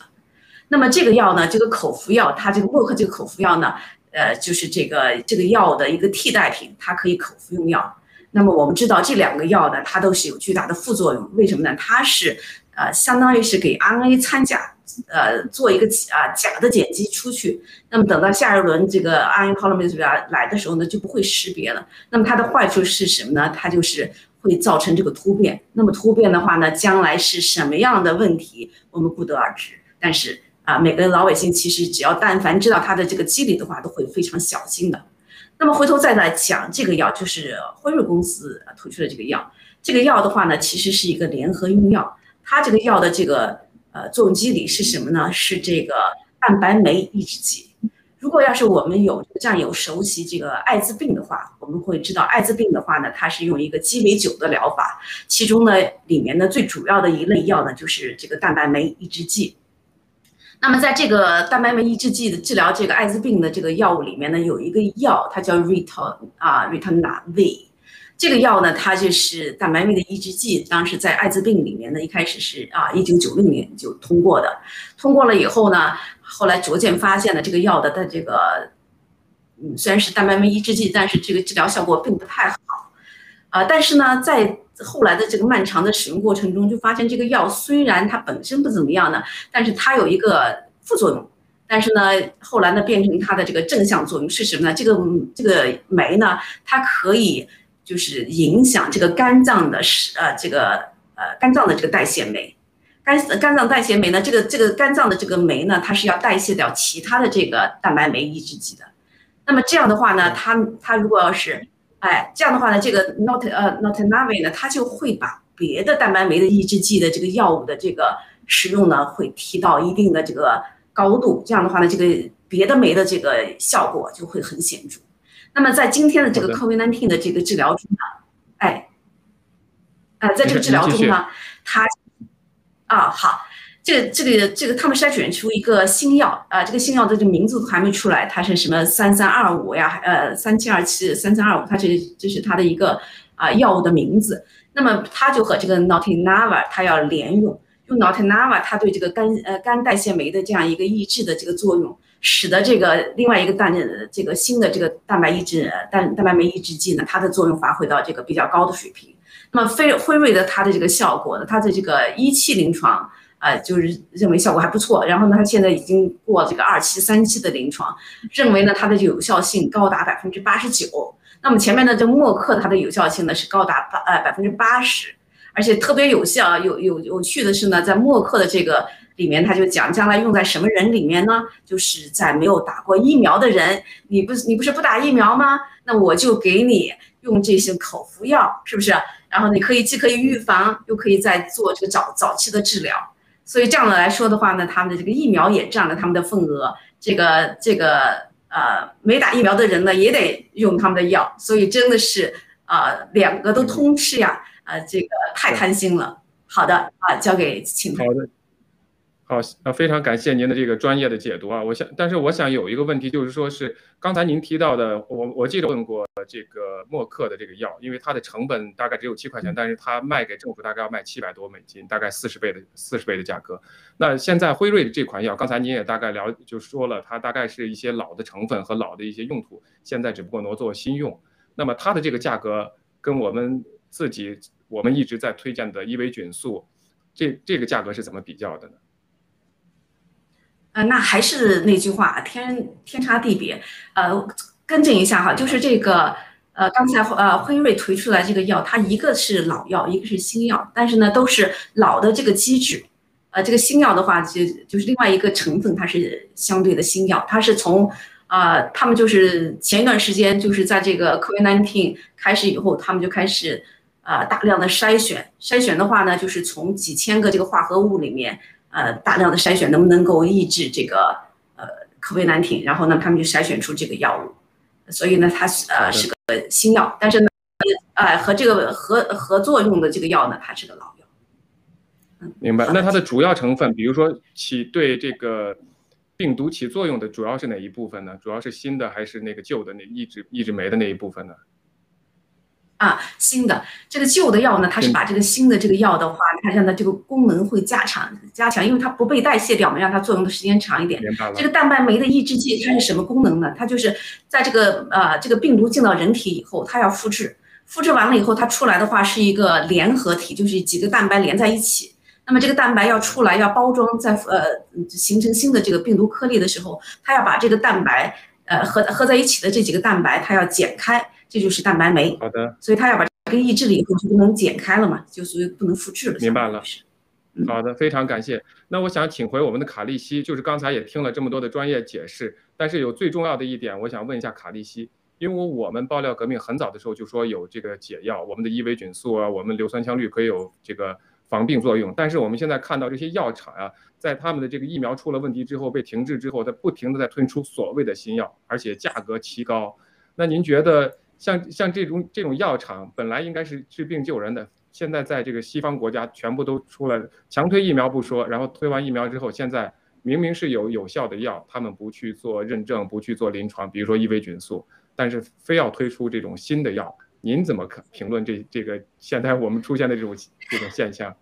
那么这个药呢，这个口服药，它这个默克这个口服药呢，呃，就是这个这个药的一个替代品，它可以口服用药。那么我们知道这两个药呢，它都是有巨大的副作用，为什么呢？它是。呃，相当于是给 RNA 掺假，呃，做一个啊假的碱基出去。那么等到下一轮这个 RNA polymerase 来的时候呢，就不会识别了。那么它的坏处是什么呢？它就是会造成这个突变。那么突变的话呢，将来是什么样的问题，我们不得而知。但是啊，每个老百姓其实只要但凡知道它的这个机理的话，都会非常小心的。那么回头再来讲这个药，就是辉瑞公司推出的这个药。这个药的话呢，其实是一个联合用药。它这个药的这个呃作用机理是什么呢？是这个蛋白酶抑制剂。如果要是我们有战友熟悉这个艾滋病的话，我们会知道艾滋病的话呢，它是用一个鸡尾酒的疗法，其中呢里面呢最主要的一类药呢就是这个蛋白酶抑制剂。那么在这个蛋白酶抑制剂的治疗这个艾滋病的这个药物里面呢，有一个药它叫 Riton 啊 Ritonavir。这个药呢，它就是蛋白酶的抑制剂。当时在艾滋病里面呢，一开始是啊，一九九六年就通过的。通过了以后呢，后来逐渐发现了这个药的它这个，嗯，虽然是蛋白酶抑制剂，但是这个治疗效果并不太好。啊，但是呢，在后来的这个漫长的使用过程中，就发现这个药虽然它本身不怎么样呢，但是它有一个副作用。但是呢，后来呢变成它的这个正向作用是什么呢？这个这个酶呢，它可以就是影响这个肝脏的是呃这个呃肝脏的这个代谢酶。肝肝脏代谢酶呢，这个这个肝脏的这个酶呢，它是要代谢掉其他的这个蛋白酶抑制剂的。那么这样的话呢，它它如果要是，哎，这样的话呢，这个 not 呃 not n a v i 呢，它就会把别的蛋白酶的抑制剂的这个药物的这个使用呢，会提到一定的这个高度。这样的话呢，这个别的酶的这个效果就会很显著。那么在今天的这个 COVID-19 的这个治疗中呢，哎，哎，在这个治疗中呢，它。啊，好，这个这个这个，他们筛选出一个新药啊，这个新药的这个名字都还没出来，它是什么三三二五呀，呃，三七二七三三二五，它这这是它的一个啊药物的名字。那么它就和这个 Notinava 它要连用，用 Notinava 它对这个肝呃肝代谢酶的这样一个抑制的这个作用，使得这个另外一个蛋这个新的这个蛋白抑制蛋蛋白酶抑制剂呢，它的作用发挥到这个比较高的水平。那么辉辉瑞的它的这个效果呢，它的这个一期临床，呃，就是认为效果还不错。然后呢，它现在已经过这个二期、三期的临床，认为呢它的有效性高达百分之八十九。那么前面的这默克它的有效性呢是高达八呃百分之八十，而且特别有效。有有有趣的是呢，在默克的这个里面，他就讲将来用在什么人里面呢？就是在没有打过疫苗的人，你不你不是不打疫苗吗？那我就给你用这些口服药，是不是？然后你可以既可以预防，又可以在做这个早早期的治疗，所以这样的来说的话呢，他们的这个疫苗也占了他们的份额。这个这个呃，没打疫苗的人呢，也得用他们的药，所以真的是呃，两个都通吃呀，呃，这个太贪心了。好的啊，交给请。好的。好，那，非常感谢您的这个专业的解读啊。我想，但是我想有一个问题，就是说是刚才您提到的，我我记得问过这个默克的这个药，因为它的成本大概只有七块钱，但是它卖给政府大概要卖七百多美金，大概四十倍的四十倍的价格。那现在辉瑞的这款药，刚才您也大概了就说了，它大概是一些老的成分和老的一些用途，现在只不过挪作新用。那么它的这个价格跟我们自己我们一直在推荐的伊维菌素，这这个价格是怎么比较的呢？呃，那还是那句话，天天差地别。呃，更正一下哈，就是这个，呃，刚才呃辉瑞推出来这个药，它一个是老药，一个是新药，但是呢都是老的这个机制。呃，这个新药的话，就就是另外一个成分，它是相对的新药，它是从，呃，他们就是前一段时间就是在这个 COVID-19 开始以后，他们就开始，呃，大量的筛选，筛选的话呢，就是从几千个这个化合物里面。呃，大量的筛选能不能够抑制这个呃可危难挺，然后呢，他们就筛选出这个药物，所以呢，它是呃是个新药，但是呢，呃和这个合合作用的这个药呢，它是个老药。嗯，明白。那它的主要成分，比如说起对这个病毒起作用的，主要是哪一部分呢？主要是新的还是那个旧的那抑制抑制酶的那一部分呢？啊，新的这个旧的药呢，它是把这个新的这个药的话，它让它这个功能会加强加强，因为它不被代谢掉嘛，让它作用的时间长一点。这个蛋白酶的抑制剂它是什么功能呢？它就是在这个呃这个病毒进到人体以后，它要复制，复制完了以后，它出来的话是一个联合体，就是几个蛋白连在一起。那么这个蛋白要出来要包装在呃形成新的这个病毒颗粒的时候，它要把这个蛋白呃合合在一起的这几个蛋白，它要剪开。这就是蛋白酶，好的，所以它要把这个抑制了以后就不能剪开了嘛，就所以不能复制了。明白了，好的，非常感谢。那我想请回我们的卡利西，就是刚才也听了这么多的专业解释，但是有最重要的一点，我想问一下卡利西，因为我们爆料革命很早的时候就说有这个解药，我们的伊维菌素啊，我们硫酸羟氯可以有这个防病作用，但是我们现在看到这些药厂啊，在他们的这个疫苗出了问题之后被停滞之后，在不停的在推出所谓的新药，而且价格奇高，那您觉得？像像这种这种药厂本来应该是治病救人的，现在在这个西方国家全部都出来强推疫苗不说，然后推完疫苗之后，现在明明是有有效的药，他们不去做认证，不去做临床，比如说伊维菌素，但是非要推出这种新的药，您怎么看评论这这个现在我们出现的这种这种现象？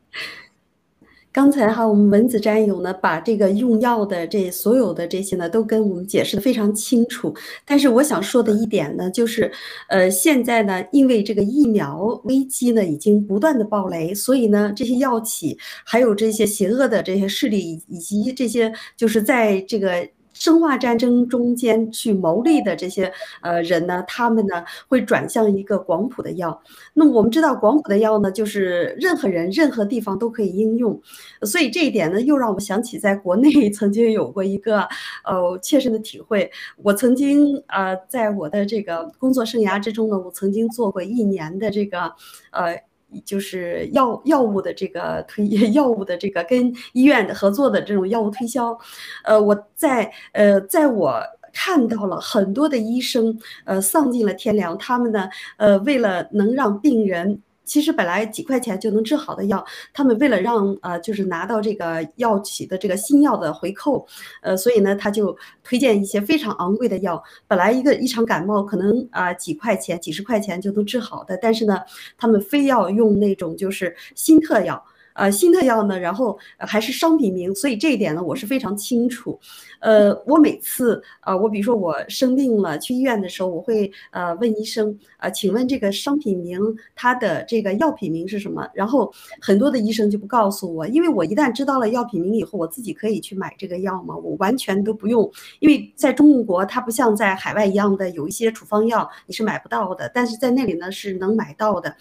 刚才哈，我们文子战友呢，把这个用药的这所有的这些呢，都跟我们解释的非常清楚。但是我想说的一点呢，就是，呃，现在呢，因为这个疫苗危机呢，已经不断的爆雷，所以呢，这些药企还有这些邪恶的这些势力，以及这些就是在这个。生化战争中间去牟利的这些呃人呢，他们呢会转向一个广谱的药。那么我们知道，广谱的药呢，就是任何人、任何地方都可以应用。所以这一点呢，又让我想起在国内 曾经有过一个呃切身的体会。我曾经呃在我的这个工作生涯之中呢，我曾经做过一年的这个呃。就是药药物的这个推 药物的这个跟医院的合作的这种药物推销，呃，我在呃，在我看到了很多的医生，呃，丧尽了天良，他们呢，呃，为了能让病人。其实本来几块钱就能治好的药，他们为了让呃就是拿到这个药企的这个新药的回扣，呃，所以呢他就推荐一些非常昂贵的药。本来一个一场感冒可能啊几块钱、几十块钱就能治好的，但是呢他们非要用那种就是新特药。呃，新特药呢，然后还是商品名，所以这一点呢，我是非常清楚。呃，我每次啊，我比如说我生病了去医院的时候，我会呃问医生啊，请问这个商品名它的这个药品名是什么？然后很多的医生就不告诉我，因为我一旦知道了药品名以后，我自己可以去买这个药吗？我完全都不用，因为在中国它不像在海外一样的有一些处方药你是买不到的，但是在那里呢是能买到的。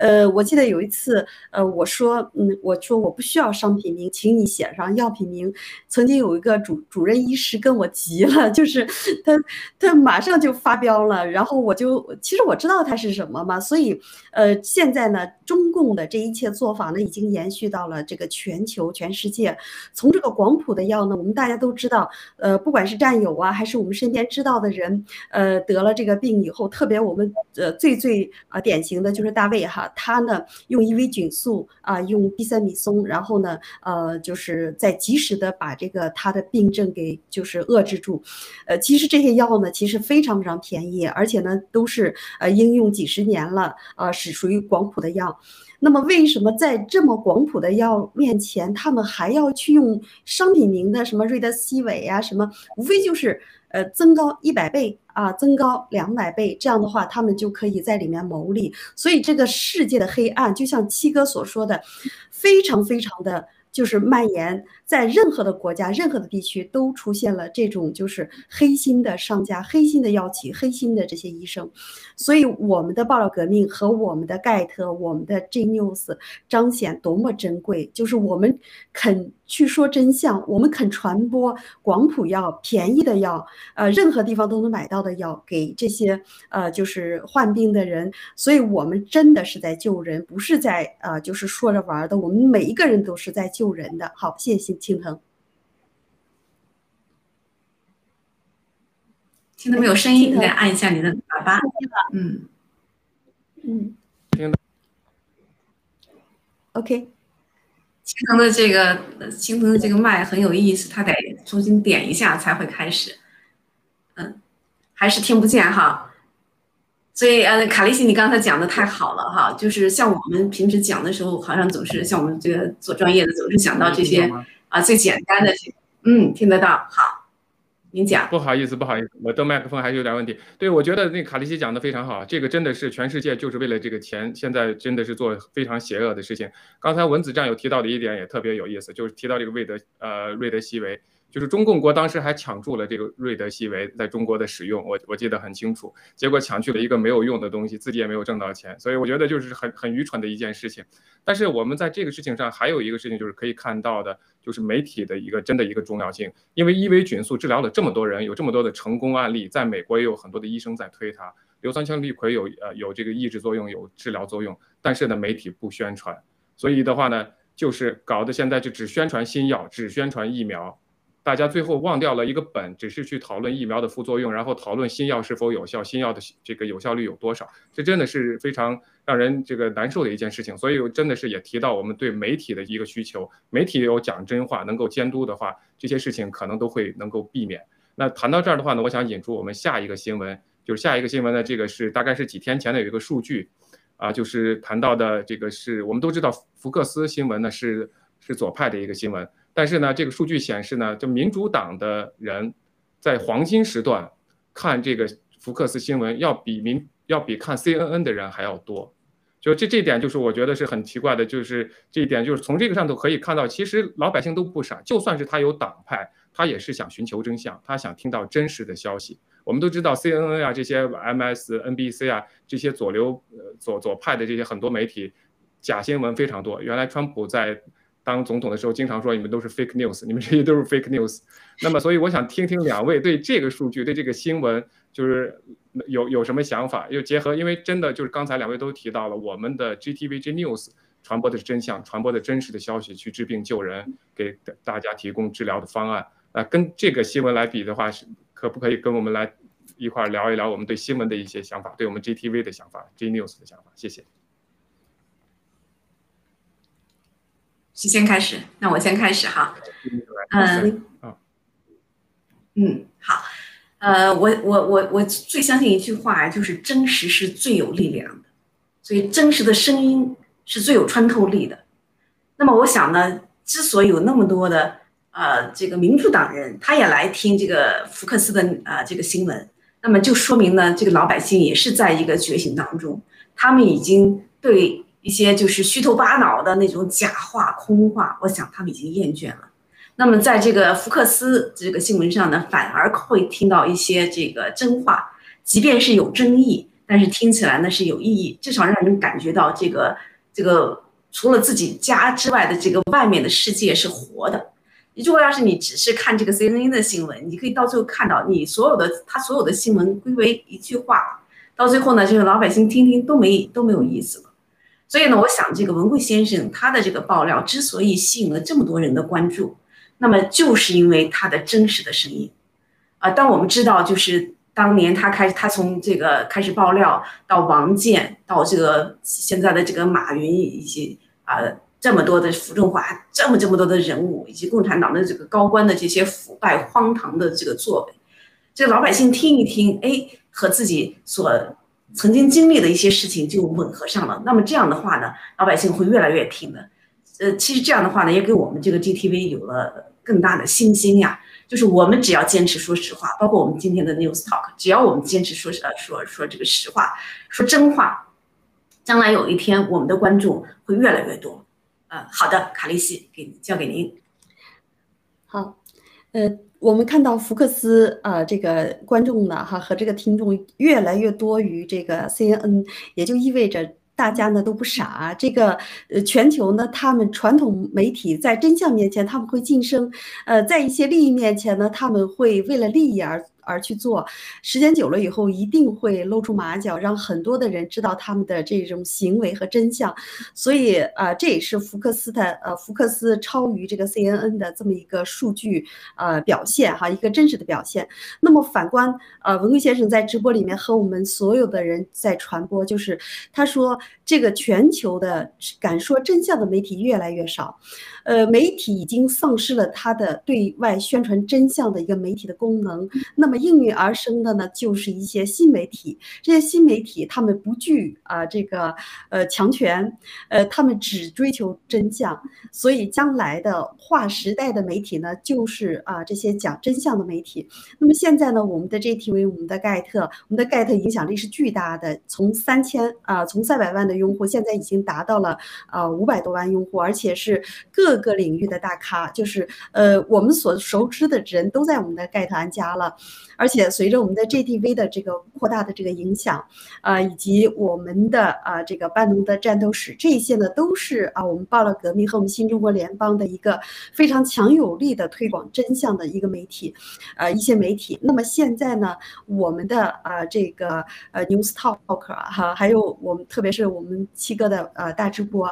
呃，我记得有一次，呃，我说，嗯，我说我不需要商品名，请你写上药品名。曾经有一个主主任医师跟我急了，就是他他马上就发飙了。然后我就其实我知道他是什么嘛，所以，呃，现在呢，中共的这一切做法呢，已经延续到了这个全球全世界。从这个广谱的药呢，我们大家都知道，呃，不管是战友啊，还是我们身边知道的人，呃，得了这个病以后，特别我们呃最最啊典型的就是大卫哈。他呢用伊维菌素啊，用地塞米松，然后呢，呃，就是在及时的把这个他的病症给就是遏制住，呃，其实这些药呢，其实非常非常便宜，而且呢都是呃应用几十年了，呃，是属于广谱的药。那么为什么在这么广谱的药面前，他们还要去用商品名的什么瑞德西韦啊，什么，无非就是。呃，增高一百倍啊，增高两百倍，这样的话，他们就可以在里面牟利。所以，这个世界的黑暗，就像七哥所说的，非常非常的。就是蔓延在任何的国家、任何的地区，都出现了这种就是黑心的商家、黑心的药企、黑心的这些医生。所以，我们的爆料革命和我们的盖特、我们的 G News 彰显多么珍贵，就是我们肯去说真相，我们肯传播广谱药、便宜的药，呃，任何地方都能买到的药，给这些呃就是患病的人。所以我们真的是在救人，不是在呃就是说着玩的。我们每一个人都是在。救人的好，谢谢青藤。听到没有声音？你再按一下你的喇叭。嗯嗯，听到。OK。青藤的这个青藤的这个麦很有意思，他得重新点一下才会开始。嗯，还是听不见哈。所以，呃，卡利西，你刚才讲的太好了哈，就是像我们平时讲的时候，好像总是像我们这个做专业的，总是想到这些啊最简单的。嗯，听得到，好，您讲。不好意思，不好意思，我的麦克风还是有点问题。对，我觉得那卡利西讲的非常好，这个真的是全世界就是为了这个钱，现在真的是做非常邪恶的事情。刚才文子战友提到的一点也特别有意思，就是提到这个瑞德呃瑞德西韦。就是中共国当时还抢注了这个瑞德西韦在中国的使用，我我记得很清楚。结果抢去了一个没有用的东西，自己也没有挣到钱，所以我觉得就是很很愚蠢的一件事情。但是我们在这个事情上还有一个事情，就是可以看到的，就是媒体的一个真的一个重要性。因为伊维菌素治疗了这么多人，有这么多的成功案例，在美国也有很多的医生在推它。硫酸羟氯喹有呃有这个抑制作用，有治疗作用，但是呢媒体不宣传，所以的话呢，就是搞得现在就只宣传新药，只宣传疫苗。大家最后忘掉了一个本，只是去讨论疫苗的副作用，然后讨论新药是否有效，新药的这个有效率有多少，这真的是非常让人这个难受的一件事情。所以真的是也提到我们对媒体的一个需求，媒体有讲真话，能够监督的话，这些事情可能都会能够避免。那谈到这儿的话呢，我想引出我们下一个新闻，就是下一个新闻呢，这个是大概是几天前的有一个数据，啊，就是谈到的这个是我们都知道福克斯新闻呢是是左派的一个新闻。但是呢，这个数据显示呢，就民主党的人在黄金时段看这个福克斯新闻，要比民要比看 CNN 的人还要多。就这这点，就是我觉得是很奇怪的。就是这一点，就是从这个上头可以看到，其实老百姓都不傻。就算是他有党派，他也是想寻求真相，他想听到真实的消息。我们都知道 CNN 啊，这些 MSNBC 啊，这些左流呃左左派的这些很多媒体，假新闻非常多。原来川普在当总统的时候，经常说你们都是 fake news，你们这些都是 fake news。那么，所以我想听听两位对这个数据、对这个新闻，就是有有什么想法？又结合，因为真的就是刚才两位都提到了，我们的 GTVG News 传播的是真相，传播的真实的消息，去治病救人，给大家提供治疗的方案。啊，跟这个新闻来比的话，是可不可以跟我们来一块聊一聊我们对新闻的一些想法，对我们 GTV 的想法，G News 的想法？谢谢。谁先开始？那我先开始哈。嗯，嗯，好。呃，我我我我最相信一句话，就是真实是最有力量的，所以真实的声音是最有穿透力的。那么我想呢，之所以有那么多的。呃，这个民主党人他也来听这个福克斯的呃这个新闻，那么就说明呢，这个老百姓也是在一个觉醒当中，他们已经对一些就是虚头巴脑的那种假话空话，我想他们已经厌倦了。那么在这个福克斯这个新闻上呢，反而会听到一些这个真话，即便是有争议，但是听起来呢是有意义，至少让人感觉到这个这个除了自己家之外的这个外面的世界是活的。如果要是你只是看这个 CNN 的新闻，你可以到最后看到你所有的他所有的新闻归为一句话，到最后呢，就是老百姓听听都没都没有意思了。所以呢，我想这个文贵先生他的这个爆料之所以吸引了这么多人的关注，那么就是因为他的真实的声音。啊，当我们知道就是当年他开他从这个开始爆料到王健到这个现在的这个马云以及啊。这么多的傅政华，这么这么多的人物，以及共产党的这个高官的这些腐败荒唐的这个作为，这老百姓听一听，哎，和自己所曾经经历的一些事情就吻合上了。那么这样的话呢，老百姓会越来越听的。呃，其实这样的话呢，也给我们这个 GTV 有了更大的信心呀。就是我们只要坚持说实话，包括我们今天的 News Talk，只要我们坚持说呃说说这个实话，说真话，将来有一天我们的观众会越来越多。呃，好的，卡利西，给交给您。好，呃，我们看到福克斯啊，这个观众呢，哈，和这个听众越来越多于这个 CNN，也就意味着大家呢都不傻。这个呃，全球呢，他们传统媒体在真相面前他们会晋升，呃，在一些利益面前呢，他们会为了利益而。而去做，时间久了以后，一定会露出马脚，让很多的人知道他们的这种行为和真相。所以啊，这也是福克斯的呃，福克斯超于这个 CNN 的这么一个数据呃表现哈，一个真实的表现。那么反观呃，文贵先生在直播里面和我们所有的人在传播，就是他说这个全球的敢说真相的媒体越来越少。呃，媒体已经丧失了它的对外宣传真相的一个媒体的功能。那么应运而生的呢，就是一些新媒体。这些新媒体，他们不惧啊这个呃强权，呃，他们只追求真相。所以将来的划时代的媒体呢，就是啊这些讲真相的媒体。那么现在呢，我们的 GTV，我们的盖特，我们的盖特影响力是巨大的，从三千啊，从三百万的用户，现在已经达到了啊五百多万用户，而且是各。各个领域的大咖，就是呃，我们所熟知的人都在我们的盖特安家了。而且随着我们的 GTV 的这个扩大的这个影响，啊，以及我们的啊这个半农的战斗史，这些呢都是啊我们报了革命和我们新中国联邦的一个非常强有力的推广真相的一个媒体，呃一些媒体。那么现在呢，我们的啊这个呃 News Talk 哈，还有我们特别是我们七哥的呃大直播，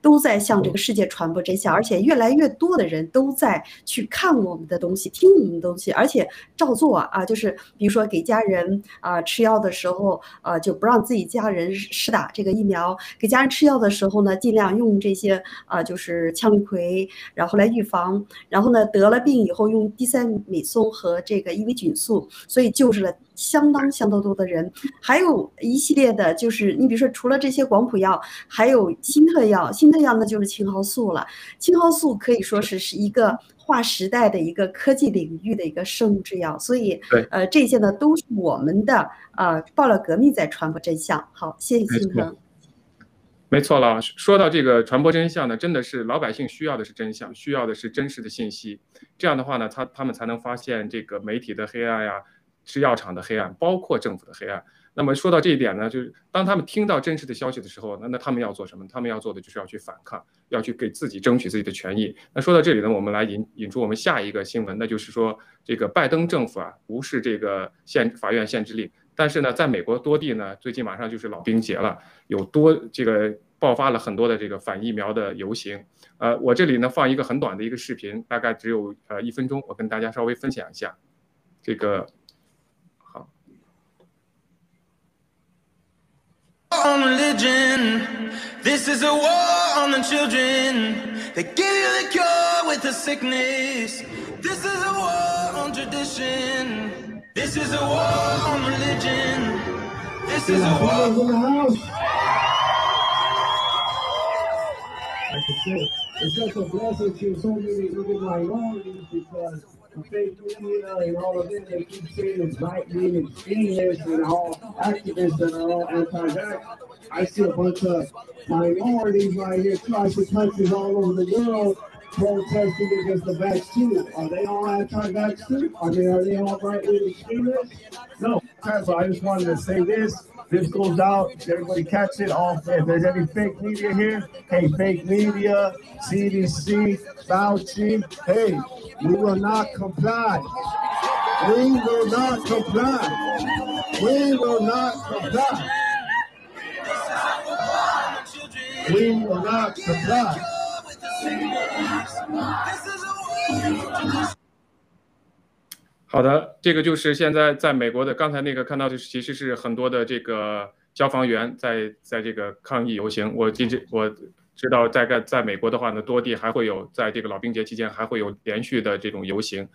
都在向这个世界传播真相，而而且越来越多的人都在去看我们的东西，听我们的东西，而且照做啊。就是比如说给家人啊吃药的时候，呃就不让自己家人施打这个疫苗。给家人吃药的时候呢，尽量用这些啊就是羟氯喹，然后来预防。然后呢得了病以后用地塞米松和这个伊维菌素，所以救治了相当相当多的人。还有一系列的，就是你比如说除了这些广谱药，还有新特药。新特药呢就是青蒿素了。青蒿素可以说是是一个。划时代的一个科技领域的一个生物制药，所以呃，这些呢都是我们的呃爆料革命在传播真相。好，谢谢金腾。没错了，说到这个传播真相呢，真的是老百姓需要的是真相，需要的是真实的信息。这样的话呢，他他们才能发现这个媒体的黑暗呀，制药厂的黑暗，包括政府的黑暗。那么说到这一点呢，就是当他们听到真实的消息的时候，那那他们要做什么？他们要做的就是要去反抗，要去给自己争取自己的权益。那说到这里呢，我们来引引出我们下一个新闻，那就是说这个拜登政府啊，无视这个限法院限制令，但是呢，在美国多地呢，最近马上就是老兵节了，有多这个爆发了很多的这个反疫苗的游行。呃，我这里呢放一个很短的一个视频，大概只有呃一分钟，我跟大家稍微分享一下这个。On religion. This is a war on the children. They give you the cure with the sickness. This is a war on tradition. This is a war on religion. This is a war. On the house. Like I said, it's such a blessing to so many even minorities because the and all of it, they keep saying it's right wing extremists and all activists are all anti-vax. I see a bunch of minorities right here, tribal countries all over the world protesting against the vaccine. Are they all anti-vax? I mean, are they all right wing extremists? No. So I just wanted to say this. This goes out. Everybody catch it. All if there's any fake media here, hey, fake media, CDC, Fauci, hey, we will not comply. We will not comply. We will not comply. We will not comply. 好的，这个就是现在在美国的。刚才那个看到的其实是很多的这个消防员在在这个抗议游行。我今这我。知道大概在美国的话呢，多地还会有在这个老兵节期间还会有连续的这种游行，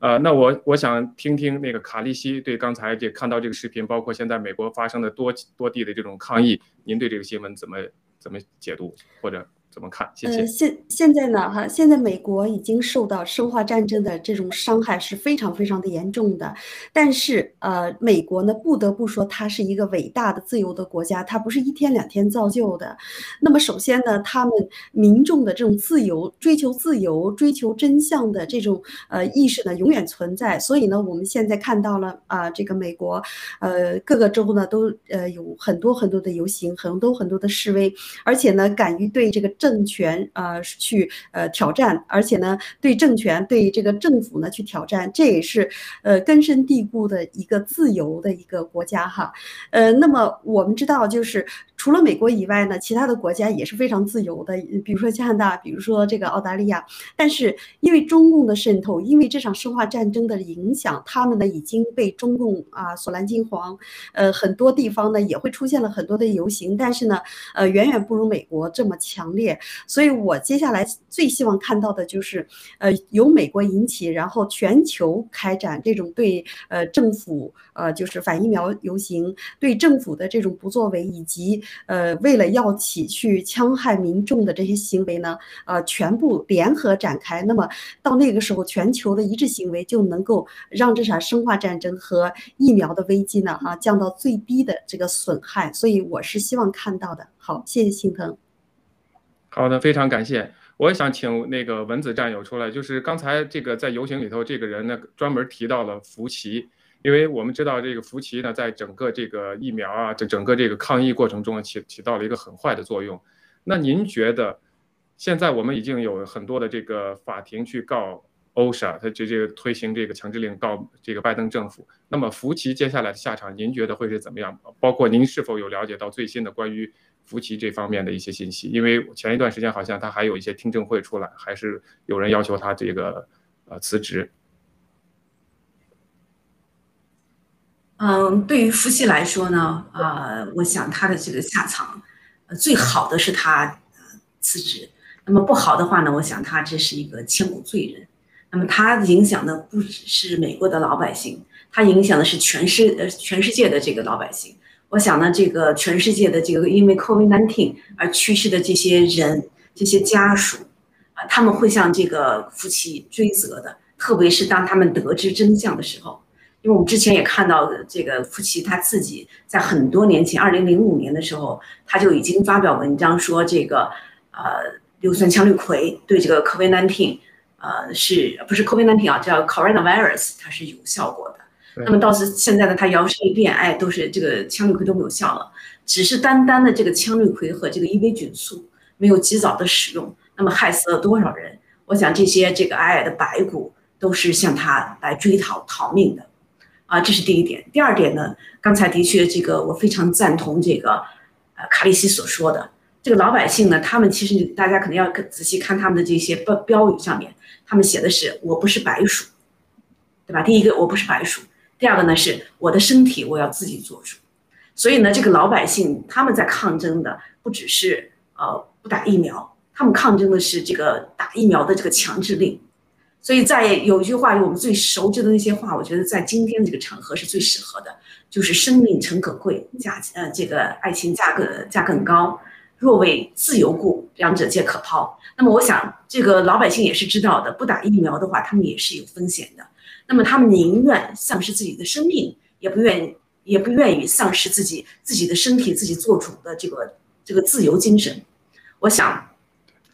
呃，那我我想听听那个卡利西对刚才这看到这个视频，包括现在美国发生的多多地的这种抗议，您对这个新闻怎么怎么解读或者？怎么看？谢谢。现现在呢，哈，现在美国已经受到生化战争的这种伤害是非常非常的严重的。但是，呃，美国呢，不得不说，它是一个伟大的自由的国家，它不是一天两天造就的。那么，首先呢，他们民众的这种自由、追求自由、追求真相的这种呃意识呢，永远存在。所以呢，我们现在看到了啊，这个美国，呃，各个州呢都呃有很多很多的游行，很多很多的示威，而且呢，敢于对这个政政权啊，去呃挑战，而且呢，对政权、对这个政府呢去挑战，这也是呃根深蒂固的一个自由的一个国家哈。呃，那么我们知道，就是除了美国以外呢，其他的国家也是非常自由的，比如说加拿大，比如说这个澳大利亚。但是因为中共的渗透，因为这场生化战争的影响，他们呢已经被中共啊所蓝金黄，呃，很多地方呢也会出现了很多的游行，但是呢，呃，远远不如美国这么强烈。所以我接下来最希望看到的就是，呃，由美国引起，然后全球开展这种对呃政府呃就是反疫苗游行，对政府的这种不作为，以及呃为了药企去戕害民众的这些行为呢，呃全部联合展开。那么到那个时候，全球的一致行为就能够让这场生化战争和疫苗的危机呢，啊降到最低的这个损害。所以我是希望看到的。好，谢谢心疼。好的，非常感谢。我也想请那个文子战友出来，就是刚才这个在游行里头，这个人呢专门提到了福奇，因为我们知道这个福奇呢，在整个这个疫苗啊，这整个这个抗疫过程中起起到了一个很坏的作用。那您觉得，现在我们已经有很多的这个法庭去告欧沙，他这这个推行这个强制令告这个拜登政府，那么福奇接下来的下场，您觉得会是怎么样？包括您是否有了解到最新的关于？福奇这方面的一些信息，因为前一段时间好像他还有一些听证会出来，还是有人要求他这个呃辞职。嗯，对于福奇来说呢，啊，我想他的这个下场，呃，最好的是他辞职。那么不好的话呢，我想他这是一个千古罪人。那么他影响的不只是美国的老百姓，他影响的是全世呃全世界的这个老百姓。我想呢，这个全世界的这个因为 COVID-19 而去世的这些人、这些家属啊，他们会向这个夫妻追责的。特别是当他们得知真相的时候，因为我们之前也看到这个夫妻他自己在很多年前，二零零五年的时候，他就已经发表文章说这个呃硫酸羟氯喹对这个 COVID-19 呃是不是 COVID-19 啊叫 coronavirus 它是有效果的。那么到是现在呢，他摇身一变，哎，都是这个羟氯喹都没有效了，只是单单的这个羟氯喹和这个伊维菌素没有及早的使用，那么害死了多少人？我想这些这个矮矮的白骨都是向他来追讨逃命的，啊，这是第一点。第二点呢，刚才的确这个我非常赞同这个呃卡利西所说的，这个老百姓呢，他们其实大家可能要仔细看他们的这些标标语上面，他们写的是我不是白鼠，对吧？第一个我不是白鼠。第二个呢，是我的身体我要自己做主，所以呢，这个老百姓他们在抗争的不只是呃不打疫苗，他们抗争的是这个打疫苗的这个强制令。所以在有一句话，我们最熟知的那些话，我觉得在今天这个场合是最适合的，就是生命诚可贵，价呃这个爱情价格价更高，若为自由故，两者皆可抛。那么我想，这个老百姓也是知道的，不打疫苗的话，他们也是有风险的。那么他们宁愿丧失自己的生命，也不愿意，也不愿意丧失自己自己的身体自己做主的这个这个自由精神。我想，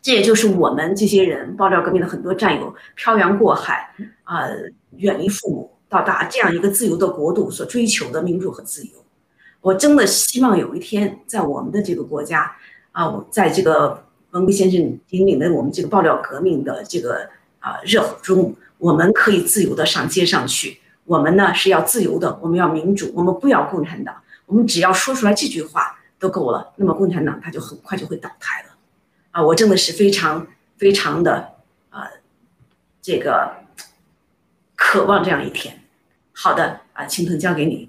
这也就是我们这些人爆料革命的很多战友漂洋过海啊，远离父母，到达这样一个自由的国度所追求的民主和自由。我真的希望有一天，在我们的这个国家啊，在这个文贵先生引领的我们这个爆料革命的这个啊热火中。我们可以自由的上街上去，我们呢是要自由的，我们要民主，我们不要共产党，我们只要说出来这句话都够了，那么共产党它就很快就会倒台了，啊，我真的是非常非常的啊，这个渴望这样一天。好的，啊，青藤交给你。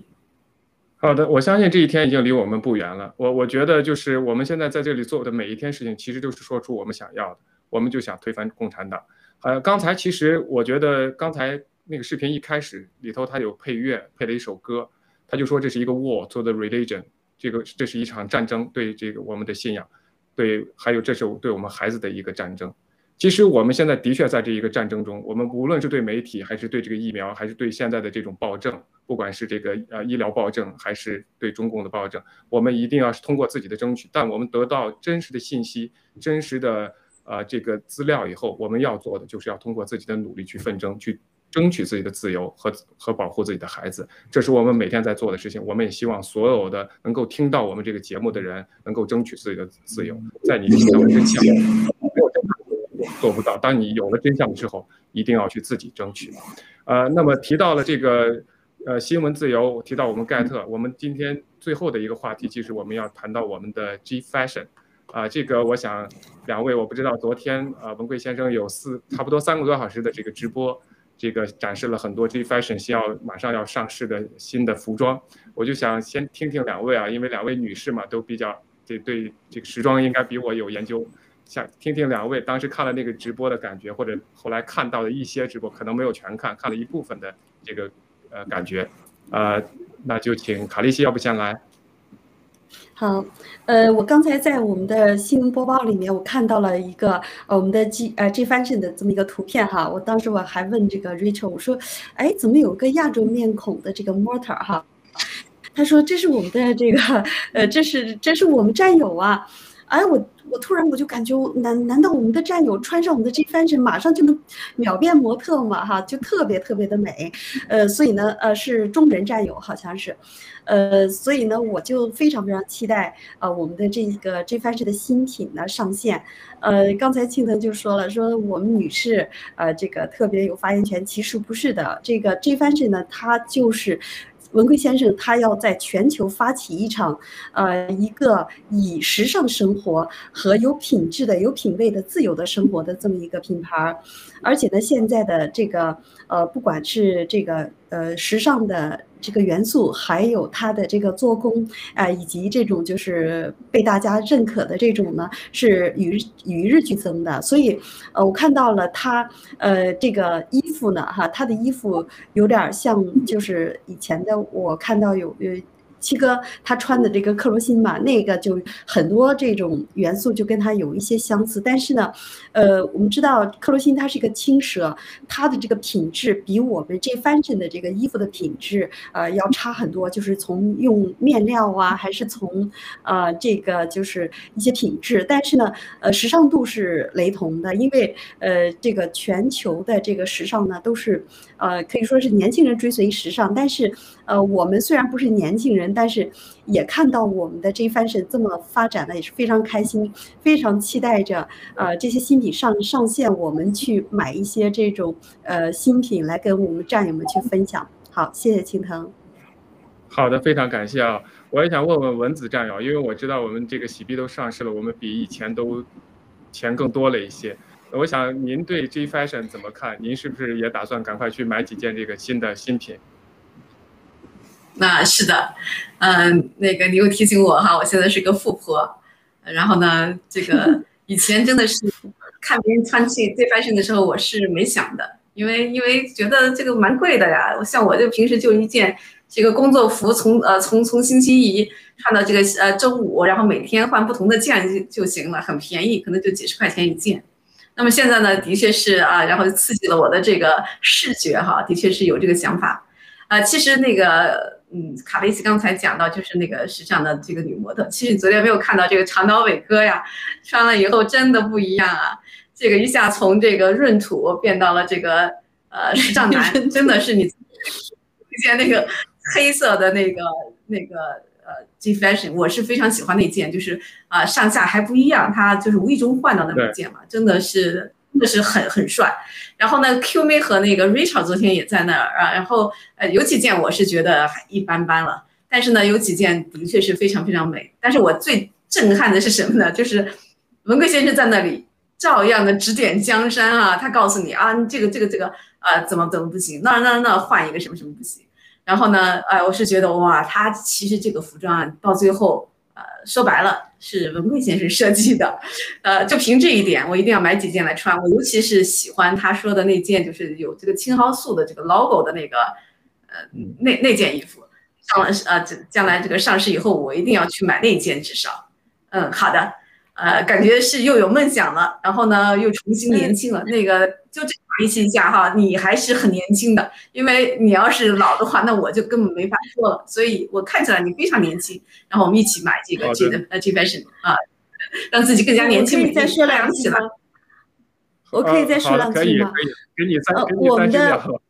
好的，我相信这一天已经离我们不远了。我我觉得就是我们现在在这里做的每一天事情，其实就是说出我们想要的，我们就想推翻共产党。呃，刚才其实我觉得刚才那个视频一开始里头，他有配乐，配了一首歌，他就说这是一个 war to the religion，这个这是一场战争，对这个我们的信仰，对，还有这是对我们孩子的一个战争。其实我们现在的确在这一个战争中，我们无论是对媒体，还是对这个疫苗，还是对现在的这种暴政，不管是这个呃医疗暴政，还是对中共的暴政，我们一定要是通过自己的争取，但我们得到真实的信息，真实的。啊，这个资料以后我们要做的就是要通过自己的努力去奋争，去争取自己的自由和和保护自己的孩子，这是我们每天在做的事情。我们也希望所有的能够听到我们这个节目的人能够争取自己的自由。在你听到真相，没有真相做不到。当你有了真相之后，一定要去自己争取。呃，那么提到了这个呃新闻自由，提到我们盖特，我们今天最后的一个话题，其实我们要谈到我们的 G Fashion。啊，这个我想，两位我不知道，昨天啊，文贵先生有四差不多三个多小时的这个直播，这个展示了很多 G Fashion 需要马上要上市的新的服装，我就想先听听两位啊，因为两位女士嘛都比较这对这个时装应该比我有研究，想听听两位当时看了那个直播的感觉，或者后来看到的一些直播，可能没有全看，看了一部分的这个呃感觉，呃，那就请卡利西，要不先来。好，呃，我刚才在我们的新闻播报里面，我看到了一个呃我们的 G 呃 G Fashion 的这么一个图片哈。我当时我还问这个 Rachel，我说，哎，怎么有个亚洲面孔的这个 Mortar 哈？他说这是我们的这个呃，这是这是我们战友啊。哎，我我突然我就感觉，难难道我们的战友穿上我们的 G Fashion，马上就能 秒变模特吗？哈，就特别特别的美。呃，所以呢，呃，是中人战友好像是。呃，所以呢，我就非常非常期待呃我们的这个 J Fashion 的新品呢上线。呃，刚才青藤就说了，说我们女士呃这个特别有发言权，其实不是的，这个 J Fashion 呢，它就是文贵先生他要在全球发起一场呃一个以时尚生活和有品质的、有品位的、自由的生活的这么一个品牌，而且呢，现在的这个呃不管是这个呃时尚的。这个元素还有它的这个做工，啊，以及这种就是被大家认可的这种呢，是与与日俱增的。所以，呃，我看到了它，呃，这个衣服呢，哈，它的衣服有点像，就是以前的我看到有有七哥他穿的这个克罗心嘛，那个就很多这种元素就跟他有一些相似，但是呢，呃，我们知道克罗心它是一个轻奢，它的这个品质比我们这 fashion 的这个衣服的品质呃要差很多，就是从用面料啊，还是从呃这个就是一些品质，但是呢，呃，时尚度是雷同的，因为呃这个全球的这个时尚呢都是呃可以说是年轻人追随时尚，但是呃我们虽然不是年轻人。但是也看到我们的这番是这么发展的，也是非常开心，非常期待着呃这些新品上上线，我们去买一些这种呃新品来跟我们战友们去分享。好，谢谢青藤。好的，非常感谢啊！我也想问问文子战友，因为我知道我们这个喜币都上市了，我们比以前都钱更多了一些。我想您对 G Fashion 怎么看？您是不是也打算赶快去买几件这个新的新品？那是的，嗯，那个你又提醒我哈，我现在是个富婆，然后呢，这个 以前真的是看别人穿这这 fashion 的时候，我是没想的，因为因为觉得这个蛮贵的呀。像我就平时就一件这个工作服，从呃从从星期一穿到这个呃周五，然后每天换不同的件就就行了，很便宜，可能就几十块钱一件。那么现在呢，的确是啊，然后刺激了我的这个视觉哈，的确是有这个想法，啊，其实那个。嗯，卡雷西刚才讲到就是那个时尚的这个女模特，其实你昨天没有看到这个长岛伟哥呀，穿了以后真的不一样啊，这个一下从这个闰土变到了这个呃时尚男，真的是你一件 那个黑色的那个那个呃 G fashion，我是非常喜欢那件，就是啊上下还不一样，他就是无意中换到那么一件嘛，真的是。真的是很很帅，然后呢，Q 妹和那个 Rachel 昨天也在那儿啊，然后呃有几件我是觉得还一般般了，但是呢有几件的确是非常非常美。但是我最震撼的是什么呢？就是文贵先生在那里照样的指点江山啊，他告诉你啊，你这个这个这个啊怎么怎么不行，那那那换一个什么什么不行。然后呢，哎，我是觉得哇，他其实这个服装啊到最后。呃，说白了是文贵先生设计的，呃，就凭这一点，我一定要买几件来穿。我尤其是喜欢他说的那件，就是有这个青蒿素的这个 logo 的那个，呃，那那件衣服上了呃，这将来这个上市以后，我一定要去买那件，至少。嗯，好的。呃，感觉是又有梦想了，然后呢，又重新年轻了。那个就这样一下哈，你还是很年轻的，因为你要是老的话，那我就根本没法说了。所以我看起来你非常年轻，然后我们一起买这个呃 G fashion 啊，让自己更加年轻。可以再说两句吗？我可以再说两句吗？可以，可以，给你三，给你三十秒。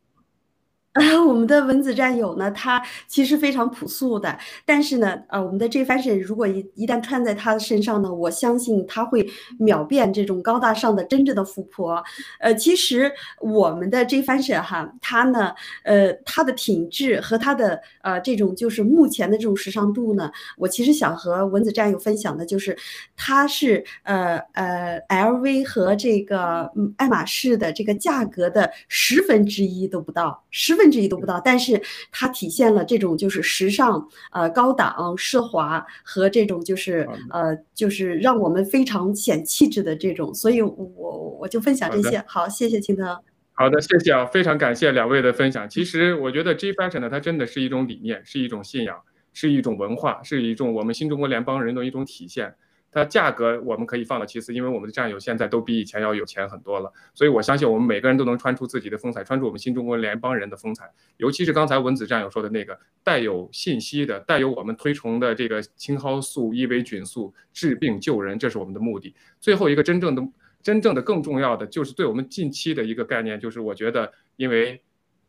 啊 我们的蚊子战友呢，他其实非常朴素的，但是呢，呃，我们的这番是如果一一旦穿在他的身上呢，我相信他会秒变这种高大上的真正的富婆。呃，其实我们的这番是哈，它呢，呃，它的品质和它的呃这种就是目前的这种时尚度呢，我其实想和蚊子战友分享的就是，它是呃呃 LV 和这个爱马仕的这个价格的十分之一都不到，十分。甚至一都不到，但是它体现了这种就是时尚、呃高档、奢华和这种就是呃就是让我们非常显气质的这种，所以我我就分享这些。好，谢谢青藤。好的，谢谢啊，非常感谢两位的分享。其实我觉得 G Fashion 呢，它真的是一种理念，是一种信仰，是一种文化，是一种我们新中国联邦人的一种体现。它价格我们可以放到其次，因为我们的战友现在都比以前要有钱很多了，所以我相信我们每个人都能穿出自己的风采，穿出我们新中国联邦人的风采。尤其是刚才文子战友说的那个带有信息的、带有我们推崇的这个青蒿素、伊维菌素治病救人，这是我们的目的。最后一个真正的、真正的更重要的，就是对我们近期的一个概念，就是我觉得，因为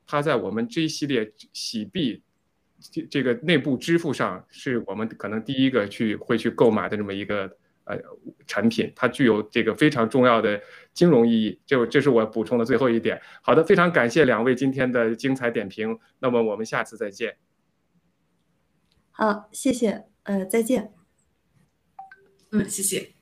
它在我们这一系列洗币。这这个内部支付上是我们可能第一个去会去购买的这么一个呃产品，它具有这个非常重要的金融意义。就这是我补充的最后一点。好的，非常感谢两位今天的精彩点评。那么我们下次再见。好，谢谢，呃，再见。嗯，谢谢。